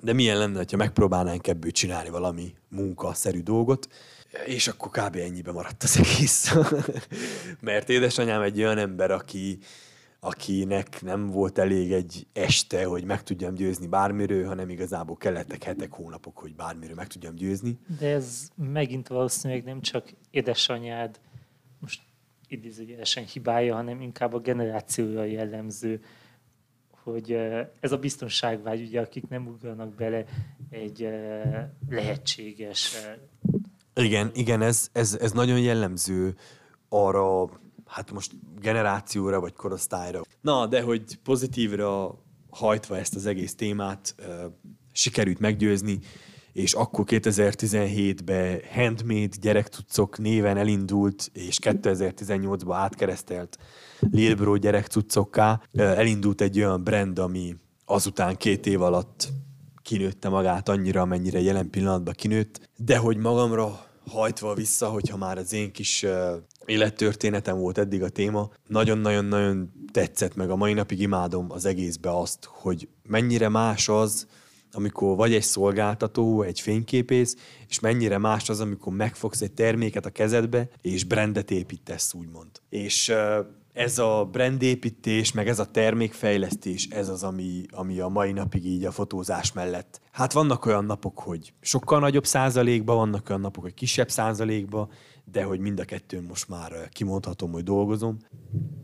de milyen lenne, ha megpróbálnánk ebből csinálni valami munkaszerű dolgot, és akkor kb. ennyibe maradt az egész. Mert édesanyám egy olyan ember, aki, akinek nem volt elég egy este, hogy meg tudjam győzni bármiről, hanem igazából kellettek hetek, hónapok, hogy bármiről meg tudjam győzni. De ez megint valószínűleg nem csak édesanyád, most idézőjelesen hibája, hanem inkább a generációja jellemző, hogy ez a biztonságvágy, ugye, akik nem ugranak bele egy eh, lehetséges eh, Igen, igen, ez, ez, ez nagyon jellemző arra, hát most generációra vagy korosztályra. Na, de hogy pozitívra hajtva ezt az egész témát, sikerült meggyőzni, és akkor 2017-ben Handmade gyerekcuccok néven elindult, és 2018-ban átkeresztelt Lil Bro gyerekcuccokká. Elindult egy olyan brand, ami azután két év alatt kinőtte magát annyira, amennyire jelen pillanatban kinőtt, de hogy magamra hajtva vissza, hogyha már az én kis élettörténetem volt eddig a téma, nagyon-nagyon-nagyon tetszett meg, a mai napig imádom az egészbe azt, hogy mennyire más az, amikor vagy egy szolgáltató, egy fényképész, és mennyire más az, amikor megfogsz egy terméket a kezedbe, és brandet építesz, úgymond. És ez a brandépítés, meg ez a termékfejlesztés, ez az, ami, ami a mai napig így a fotózás mellett. Hát vannak olyan napok, hogy sokkal nagyobb százalékban, vannak olyan napok, hogy kisebb százalékban, de hogy mind a kettőn most már kimondhatom, hogy dolgozom.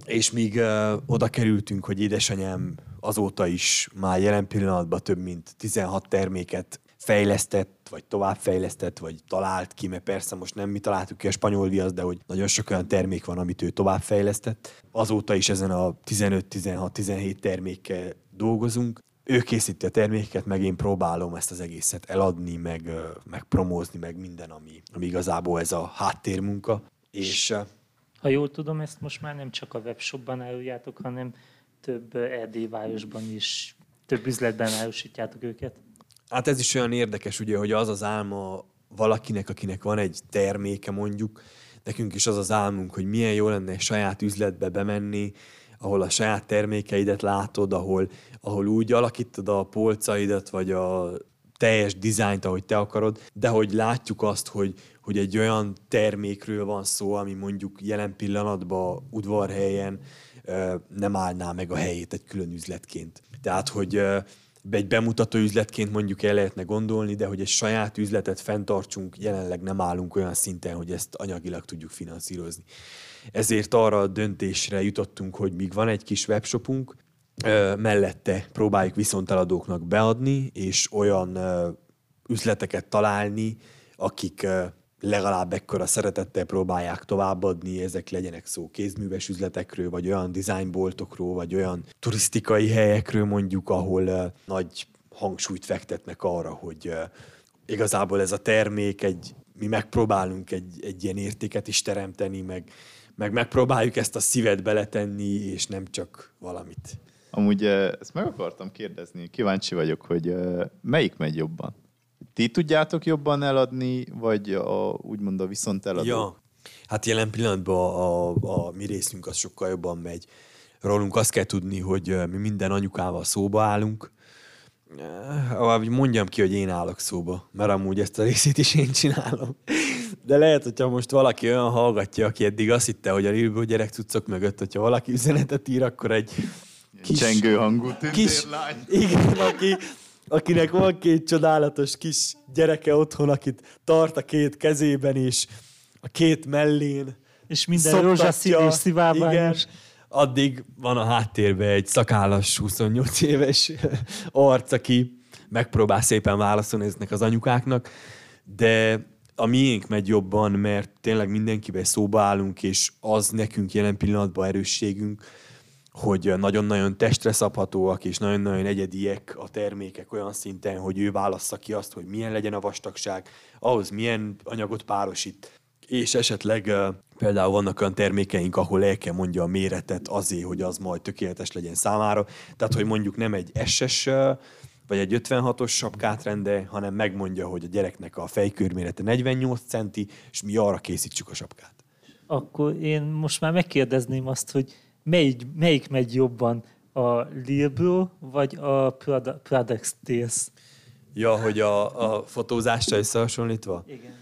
És míg uh, oda kerültünk, hogy édesanyám azóta is már jelen pillanatban több mint 16 terméket fejlesztett, vagy továbbfejlesztett, vagy talált ki, mert persze most nem mi találtuk ki a spanyol viasz, de hogy nagyon sok olyan termék van, amit ő továbbfejlesztett. Azóta is ezen a 15-16-17 termékkel dolgozunk. Ő készíti a terméket, meg én próbálom ezt az egészet eladni, meg, meg promózni, meg minden, ami, ami igazából ez a háttérmunka. És ha jól tudom, ezt most már nem csak a webshopban áruljátok, hanem több erdélyvárosban is, több üzletben árusítjátok őket. Hát ez is olyan érdekes, ugye, hogy az az álma valakinek, akinek van egy terméke mondjuk, nekünk is az az álmunk, hogy milyen jó lenne saját üzletbe bemenni, ahol a saját termékeidet látod, ahol, ahol úgy alakítod a polcaidat, vagy a teljes dizájnt, ahogy te akarod, de hogy látjuk azt, hogy, hogy egy olyan termékről van szó, ami mondjuk jelen pillanatban udvarhelyen nem állná meg a helyét egy külön üzletként. Tehát, hogy egy bemutató üzletként mondjuk el lehetne gondolni, de hogy egy saját üzletet fenntartsunk, jelenleg nem állunk olyan szinten, hogy ezt anyagilag tudjuk finanszírozni. Ezért arra a döntésre jutottunk, hogy míg van egy kis webshopunk, mellette próbáljuk viszonteladóknak beadni, és olyan üzleteket találni, akik legalább ekkora szeretettel próbálják továbbadni, ezek legyenek szó kézműves üzletekről, vagy olyan dizájnboltokról, vagy olyan turisztikai helyekről mondjuk, ahol nagy hangsúlyt fektetnek arra, hogy uh, igazából ez a termék egy, mi megpróbálunk egy, egy ilyen értéket is teremteni, meg, meg megpróbáljuk ezt a szívet beletenni, és nem csak valamit. Amúgy ezt meg akartam kérdezni, kíváncsi vagyok, hogy melyik megy jobban? Ti tudjátok jobban eladni, vagy a, úgymond a viszont eladó? Ja, hát jelen pillanatban a, a, a mi részünk az sokkal jobban megy. Rólunk azt kell tudni, hogy mi minden anyukával szóba állunk, ahogy mondjam ki, hogy én állok szóba, mert amúgy ezt a részét is én csinálom. De lehet, hogyha most valaki olyan hallgatja, aki eddig azt hitte, hogy a Lilbő gyerek cuccok mögött, hogyha valaki üzenetet ír, akkor egy kis, csengő hangú kis, Igen, aki, akinek van két csodálatos kis gyereke otthon, akit tart a két kezében is, a két mellén. És minden rózsaszín és szivárványos. Addig van a háttérben egy szakállas 28 éves arc, aki megpróbál szépen válaszolni ezeknek az anyukáknak, de a miénk megy jobban, mert tényleg mindenkivel szóba állunk, és az nekünk jelen pillanatban erősségünk, hogy nagyon-nagyon testre szabhatóak és nagyon-nagyon egyediek a termékek olyan szinten, hogy ő válassza ki azt, hogy milyen legyen a vastagság, ahhoz milyen anyagot párosít, és esetleg például vannak olyan termékeink, ahol el kell mondja a méretet azért, hogy az majd tökéletes legyen számára. Tehát, hogy mondjuk nem egy SS vagy egy 56-os sapkát rende, hanem megmondja, hogy a gyereknek a fejkörmérete 48 centi, és mi arra készítsük a sapkát. Akkor én most már megkérdezném azt, hogy melyik, melyik megy jobban, a Lilbro vagy a Pradex Tales? Ja, hogy a, a fotózásra összehasonlítva? Igen.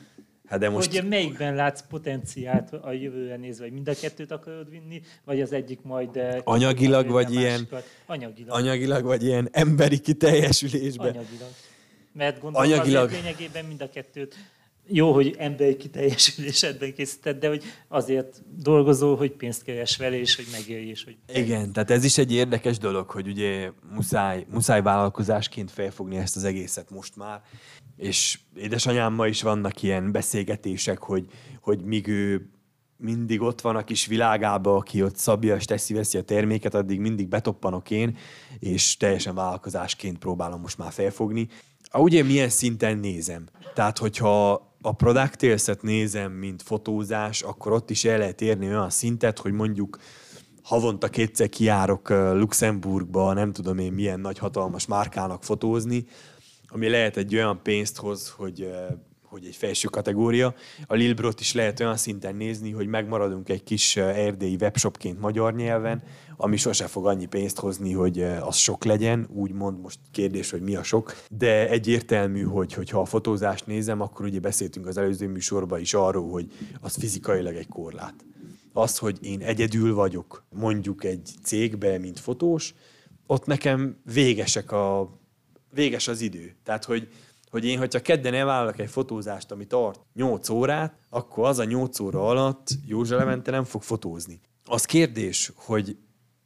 Hát de most... Hogy melyikben látsz potenciált a jövőre nézve, hogy mind a kettőt akarod vinni, vagy az egyik majd... Eh, anyagilag vagy ilyen... Anyagilag. Anyagilag vagy ilyen emberi kiteljesülésben. Anyagilag. Mert gondolom Anyagilag... azért lényegében mind a kettőt jó, hogy emberi kiteljesülésedben készíted, de hogy azért dolgozol, hogy pénzt keres vele, és hogy megélj, és hogy... Igen, tehát ez is egy érdekes dolog, hogy ugye muszáj, muszáj vállalkozásként felfogni ezt az egészet most már, és édesanyámmal is vannak ilyen beszélgetések, hogy, hogy míg ő mindig ott van a kis világába, aki ott szabja és teszi-veszi a terméket, addig mindig betoppanok én, és teljesen vállalkozásként próbálom most már felfogni. Én milyen szinten nézem. Tehát, hogyha a product nézem, mint fotózás, akkor ott is el lehet érni olyan szintet, hogy mondjuk havonta kétszer kiárok Luxemburgba, nem tudom én milyen nagy hatalmas márkának fotózni, ami lehet egy olyan pénzt hoz, hogy hogy egy felső kategória. A Lilbrot is lehet olyan szinten nézni, hogy megmaradunk egy kis erdélyi webshopként magyar nyelven, ami sose fog annyi pénzt hozni, hogy az sok legyen, úgymond most kérdés, hogy mi a sok, de egyértelmű, hogy hogyha a fotózást nézem, akkor ugye beszéltünk az előző műsorban is arról, hogy az fizikailag egy korlát az, hogy én egyedül vagyok mondjuk egy cégbe, mint fotós, ott nekem végesek a, véges az idő. Tehát, hogy, hogy én, hogyha kedden elvállalok egy fotózást, ami tart 8 órát, akkor az a 8 óra alatt Józsa Levente nem fog fotózni. Az kérdés, hogy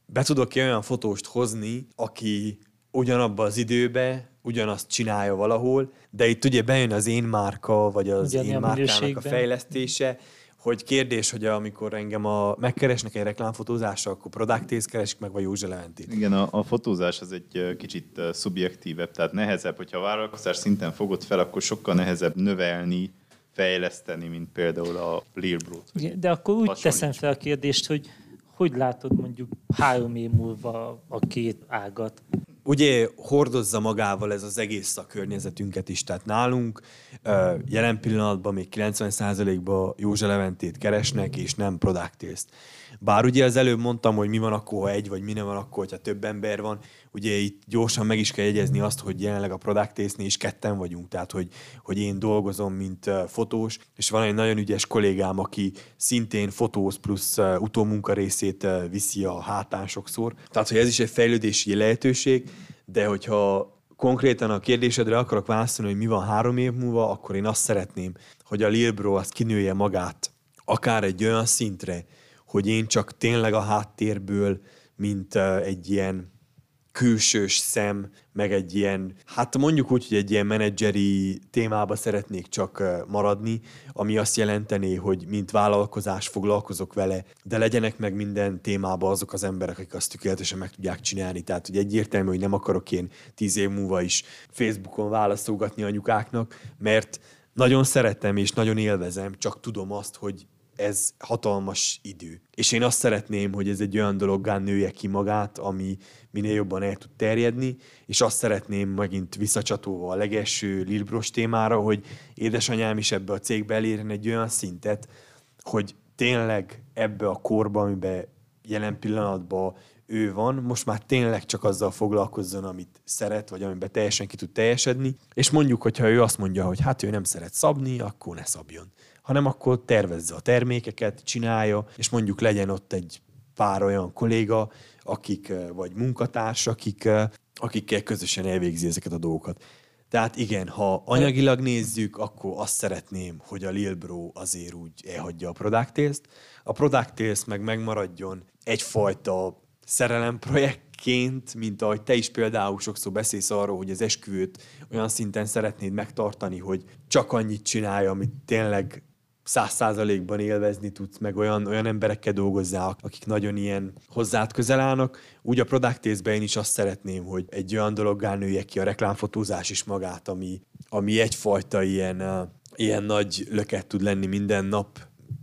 be tudok-e olyan fotóst hozni, aki ugyanabban az időbe ugyanazt csinálja valahol, de itt ugye bejön az én márka, vagy az Ugyanilyen én márkának a fejlesztése, hogy kérdés, hogy amikor engem a, megkeresnek egy reklámfotózásra, akkor Product Taste keresik meg, vagy Józsa Leventét. Igen, a, a fotózás az egy kicsit szubjektívebb, tehát nehezebb, hogyha a vállalkozás szinten fogod fel, akkor sokkal nehezebb növelni, fejleszteni, mint például a. Igen, De akkor úgy teszem fel a kérdést, hogy hogy látod mondjuk három év múlva a két ágat? ugye hordozza magával ez az egész szakkörnyezetünket is. Tehát nálunk jelen pillanatban még 90%-ban Józsa Leventét keresnek, és nem Product. Bár ugye az előbb mondtam, hogy mi van akkor, ha egy, vagy mi nem van akkor, hogyha több ember van. Ugye itt gyorsan meg is kell jegyezni azt, hogy jelenleg a Product is ketten vagyunk, tehát hogy, hogy én dolgozom, mint fotós, és van egy nagyon ügyes kollégám, aki szintén fotóz plusz utómunka részét viszi a hátán sokszor. Tehát, hogy ez is egy fejlődési lehetőség, de hogyha konkrétan a kérdésedre akarok válaszolni, hogy mi van három év múlva, akkor én azt szeretném, hogy a Lil Bro az kinője magát akár egy olyan szintre, hogy én csak tényleg a háttérből, mint egy ilyen külsős szem, meg egy ilyen, hát mondjuk úgy, hogy egy ilyen menedzseri témába szeretnék csak maradni, ami azt jelenteni, hogy mint vállalkozás foglalkozok vele, de legyenek meg minden témában azok az emberek, akik azt tökéletesen meg tudják csinálni. Tehát, hogy egyértelmű, hogy nem akarok én tíz év múlva is Facebookon válaszolgatni anyukáknak, mert nagyon szeretem és nagyon élvezem, csak tudom azt, hogy ez hatalmas idő. És én azt szeretném, hogy ez egy olyan dologgá nője ki magát, ami minél jobban el tud terjedni, és azt szeretném megint visszacsatolva a legelső Lilbros témára, hogy édesanyám is ebbe a cégbe elérjen egy olyan szintet, hogy tényleg ebbe a korba, amiben jelen pillanatban ő van, most már tényleg csak azzal foglalkozzon, amit szeret, vagy amiben teljesen ki tud teljesedni, és mondjuk, hogyha ő azt mondja, hogy hát ő nem szeret szabni, akkor ne szabjon hanem akkor tervezze a termékeket, csinálja, és mondjuk legyen ott egy pár olyan kolléga, akik, eh, vagy munkatárs, akik, eh, akikkel közösen elvégzi ezeket a dolgokat. Tehát igen, ha anyagilag nézzük, akkor azt szeretném, hogy a Lil Bro azért úgy elhagyja a Product Taste-t. A Product Taste meg megmaradjon egyfajta szerelemprojektként, mint ahogy te is például sokszor beszélsz arról, hogy az esküvőt olyan szinten szeretnéd megtartani, hogy csak annyit csinálja, amit tényleg száz százalékban élvezni tudsz, meg olyan, olyan emberekkel dolgozzál, akik nagyon ilyen hozzád közel állnak. Úgy a Product én is azt szeretném, hogy egy olyan dologgá nője ki a reklámfotózás is magát, ami, ami egyfajta ilyen, uh, ilyen nagy löket tud lenni minden nap,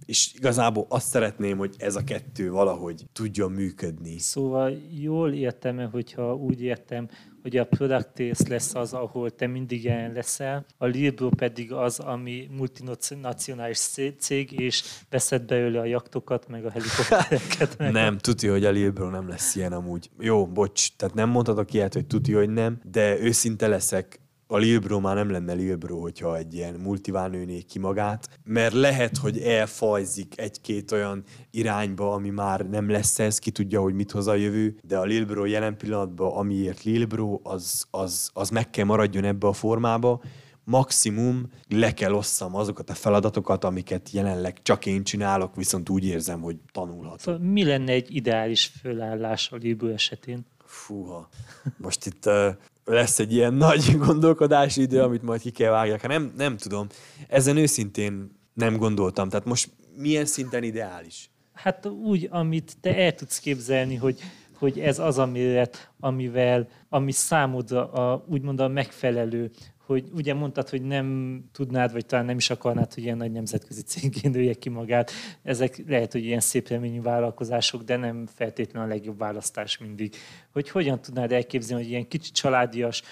és igazából azt szeretném, hogy ez a kettő valahogy tudjon működni. Szóval jól értem-e, hogyha úgy értem, hogy a Product Taste lesz az, ahol te mindig jelen leszel, a Libro pedig az, ami multinacionális cé- cég, és veszed belőle a jaktokat, meg a helikoptereket. Meg Nem, tuti, hogy a Lil Bro nem lesz ilyen amúgy. Jó, bocs, tehát nem mondhatok ilyet, hogy tuti, hogy nem, de őszinte leszek, a Lil Bro már nem lenne Lil Bro, hogyha egy ilyen multiván nőné ki magát, mert lehet, hogy elfajzik egy-két olyan irányba, ami már nem lesz ez, ki tudja, hogy mit hoz a jövő, de a Lil Bro jelen pillanatban, amiért Lil Bro, az, az, az meg kell maradjon ebbe a formába, maximum le kell osszam azokat a feladatokat, amiket jelenleg csak én csinálok, viszont úgy érzem, hogy tanulhatok. Szóval mi lenne egy ideális fölállás a Libro esetén? Fúha. Most itt uh, lesz egy ilyen nagy gondolkodási idő, amit majd ki kell vágjak. Hát nem, nem tudom. Ezen őszintén nem gondoltam. Tehát most milyen szinten ideális? Hát úgy, amit te el tudsz képzelni, hogy, hogy ez az a méret, amivel, ami számodra a, úgymond a megfelelő, hogy ugye mondtad, hogy nem tudnád, vagy talán nem is akarnád, hogy ilyen nagy nemzetközi cégén nője ki magát. Ezek lehet, hogy ilyen szép reményű vállalkozások, de nem feltétlenül a legjobb választás mindig. Hogy hogyan tudnád elképzelni, hogy ilyen kicsi családias,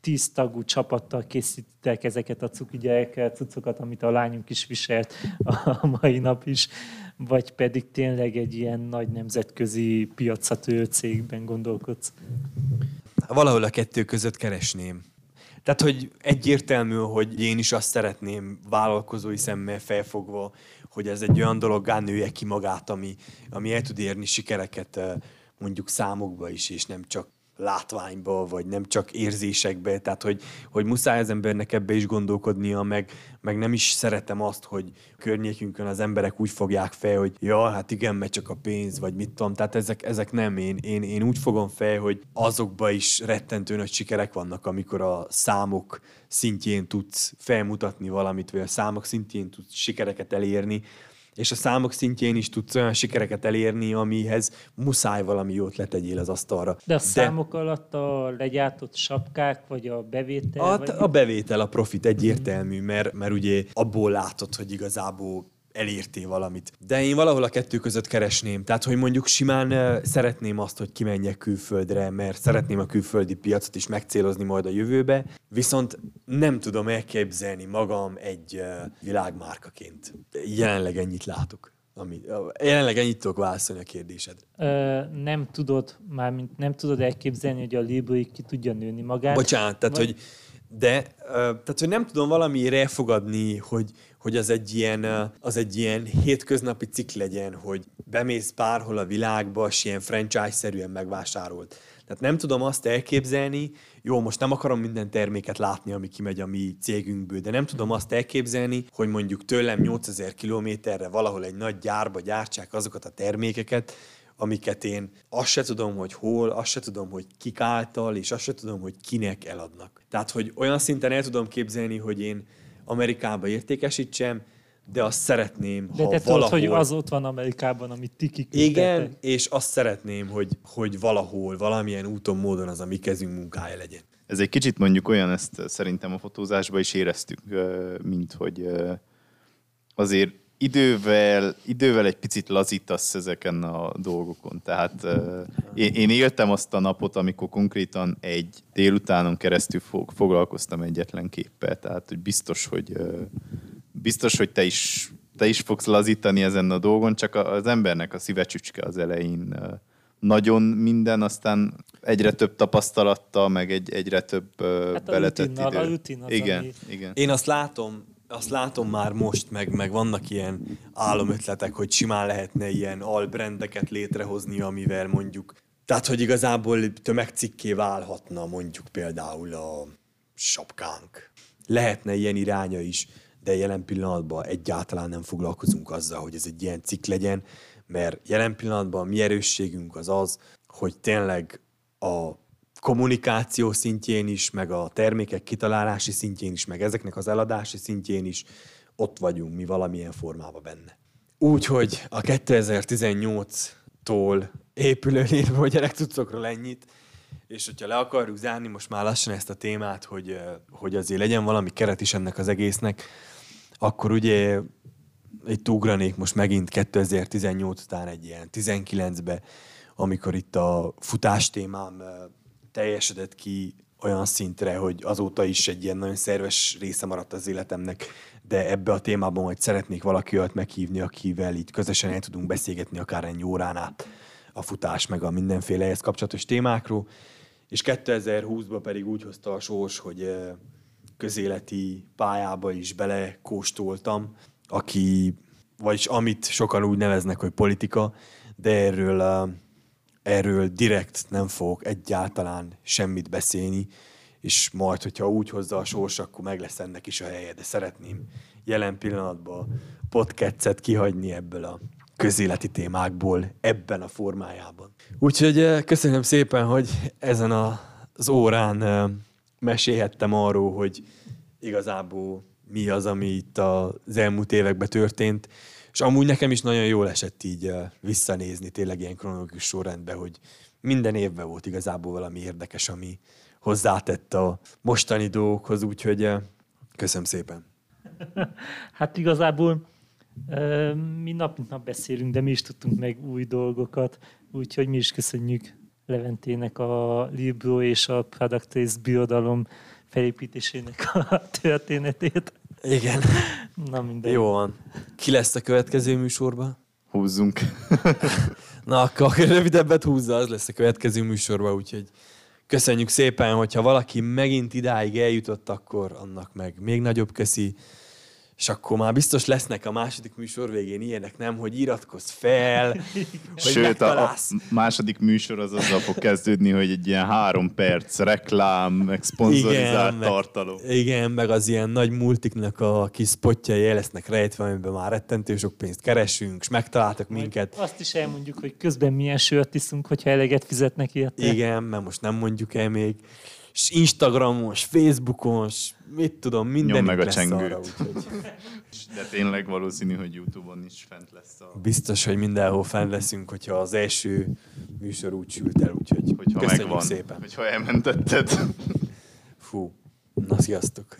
tíz tagú csapattal készítettek ezeket a cuki gyerekkel, cuccokat, amit a lányunk is viselt a mai nap is, vagy pedig tényleg egy ilyen nagy nemzetközi piacra törő cégben gondolkodsz? Valahol a kettő között keresném. Tehát, hogy egyértelmű, hogy én is azt szeretném vállalkozói szemmel felfogva, hogy ez egy olyan dolog nője ki magát, ami, ami el tud érni sikereket mondjuk számokba is, és nem csak látványba, vagy nem csak érzésekbe, tehát hogy, hogy muszáj az embernek ebbe is gondolkodnia, meg, meg nem is szeretem azt, hogy környékünkön az emberek úgy fogják fel, hogy ja, hát igen, mert csak a pénz, vagy mit tudom, tehát ezek, ezek nem én. én. Én úgy fogom fel, hogy azokba is rettentő nagy sikerek vannak, amikor a számok szintjén tudsz felmutatni valamit, vagy a számok szintjén tudsz sikereket elérni, és a számok szintjén is tudsz olyan sikereket elérni, amihez muszáj valami jót letegyél az asztalra. De a számok alatt a legyártott sapkák, vagy a bevétel? A, vagy a bevétel, a profit egyértelmű, mert, mert ugye abból látod, hogy igazából elértél valamit. De én valahol a kettő között keresném. Tehát, hogy mondjuk simán uh, szeretném azt, hogy kimenjek külföldre, mert szeretném a külföldi piacot is megcélozni majd a jövőbe, viszont nem tudom elképzelni magam egy uh, világmárkaként. Jelenleg ennyit látok. Ami, jelenleg ennyit tudok válaszolni a kérdésed. Ö, nem tudod, mármint nem tudod elképzelni, hogy a Libri ki tudja nőni magát. Bocsánat, tehát, vagy... hogy de, tehát, hogy nem tudom valamiért elfogadni, hogy, hogy az egy ilyen, az egy ilyen hétköznapi cikk legyen, hogy bemész bárhol a világba, és ilyen franchise-szerűen megvásárolt. Tehát nem tudom azt elképzelni, jó, most nem akarom minden terméket látni, ami kimegy a mi cégünkből, de nem tudom azt elképzelni, hogy mondjuk tőlem 8000 kilométerre valahol egy nagy gyárba gyártsák azokat a termékeket, amiket én azt se tudom, hogy hol, azt se tudom, hogy kik által, és azt se tudom, hogy kinek eladnak. Tehát, hogy olyan szinten el tudom képzelni, hogy én Amerikába értékesítsem, de azt szeretném, de ha te valahol... tudod, hogy az ott van Amerikában, amit ti kiküldtetek. Igen, és azt szeretném, hogy, hogy valahol, valamilyen úton, módon az a mi kezünk munkája legyen. Ez egy kicsit mondjuk olyan, ezt szerintem a fotózásban is éreztük, mint hogy azért idővel, idővel egy picit lazítasz ezeken a dolgokon. Tehát uh, én, én éltem azt a napot, amikor konkrétan egy délutánon keresztül fog, foglalkoztam egyetlen képpel. Tehát, hogy biztos, hogy uh, biztos, hogy te is, te is fogsz lazítani ezen a dolgon, csak az embernek a szívecsücske az elején uh, nagyon minden, aztán egyre több tapasztalattal, meg egy, egyre több hát beletett rutinnal, idő. A rutin az, igen, ami... igen. Én azt látom, azt látom már most, meg, meg vannak ilyen álomötletek, hogy simán lehetne ilyen albrendeket létrehozni, amivel mondjuk, tehát hogy igazából tömegcikké válhatna mondjuk például a sapkánk. Lehetne ilyen iránya is, de jelen pillanatban egyáltalán nem foglalkozunk azzal, hogy ez egy ilyen cikk legyen, mert jelen pillanatban a mi erősségünk az az, hogy tényleg a kommunikáció szintjén is, meg a termékek kitalálási szintjén is, meg ezeknek az eladási szintjén is ott vagyunk mi valamilyen formában benne. Úgyhogy a 2018-tól épülő létbe a gyerekcuccokról ennyit, és hogyha le akarjuk zárni most már lassan ezt a témát, hogy, hogy azért legyen valami keret is ennek az egésznek, akkor ugye itt ugranék most megint 2018 után egy ilyen 19-be, amikor itt a futás témám teljesedett ki olyan szintre, hogy azóta is egy ilyen nagyon szerves része maradt az életemnek, de ebbe a témában majd szeretnék valaki olyat meghívni, akivel itt közösen el tudunk beszélgetni akár egy órán át a futás, meg a mindenféle ehhez kapcsolatos témákról. És 2020-ban pedig úgy hozta a sors, hogy közéleti pályába is belekóstoltam, aki, vagyis amit sokan úgy neveznek, hogy politika, de erről erről direkt nem fogok egyáltalán semmit beszélni, és majd, hogyha úgy hozza a sors, akkor meg lesz ennek is a helye, de szeretném jelen pillanatban podcastet kihagyni ebből a közéleti témákból ebben a formájában. Úgyhogy eh, köszönöm szépen, hogy ezen az órán eh, mesélhettem arról, hogy igazából mi az, ami itt az elmúlt években történt, és amúgy nekem is nagyon jól esett így visszanézni tényleg ilyen kronológikus sorrendben, hogy minden évben volt igazából valami érdekes, ami hozzátett a mostani dolgokhoz, úgyhogy köszönöm szépen. Hát igazából mi nap mint nap beszélünk, de mi is tudtunk meg új dolgokat, úgyhogy mi is köszönjük Leventének a Libro és a Product Trace birodalom felépítésének a történetét. Igen. Na mindegy. Jó van. Ki lesz a következő műsorban? Húzzunk. Na, akkor rövidebbet húzza, az lesz a következő műsorban, úgyhogy Köszönjük szépen, hogyha valaki megint idáig eljutott, akkor annak meg még nagyobb köszi. És akkor már biztos lesznek a második műsor végén ilyenek, nem? Hogy iratkozz fel, hogy Sőt, a, a megtalálsz. második műsor az azzal fog kezdődni, hogy egy ilyen három perc reklám, meg szponzorizált meg- tartalom. Igen, meg az ilyen nagy multiknak a kis spotjai el lesznek rejtve, amiben már rettentő sok pénzt keresünk, és megtaláltak minket. Azt is elmondjuk, hogy közben milyen sört iszunk, hogyha eleget fizetnek érte. Igen, mert most nem mondjuk el még. És Instagramos, Facebookos, mit tudom, minden meg a csengőt. arra, úgyhogy De tényleg valószínű, hogy Youtube-on is fent lesz a... biztos, hogy mindenhol fenn leszünk, hogyha az első műsor úgy sült el, úgyhogy Hogyha köszönjük megvan, szépen. hogyha elmentetted. Fú, na sziasztok!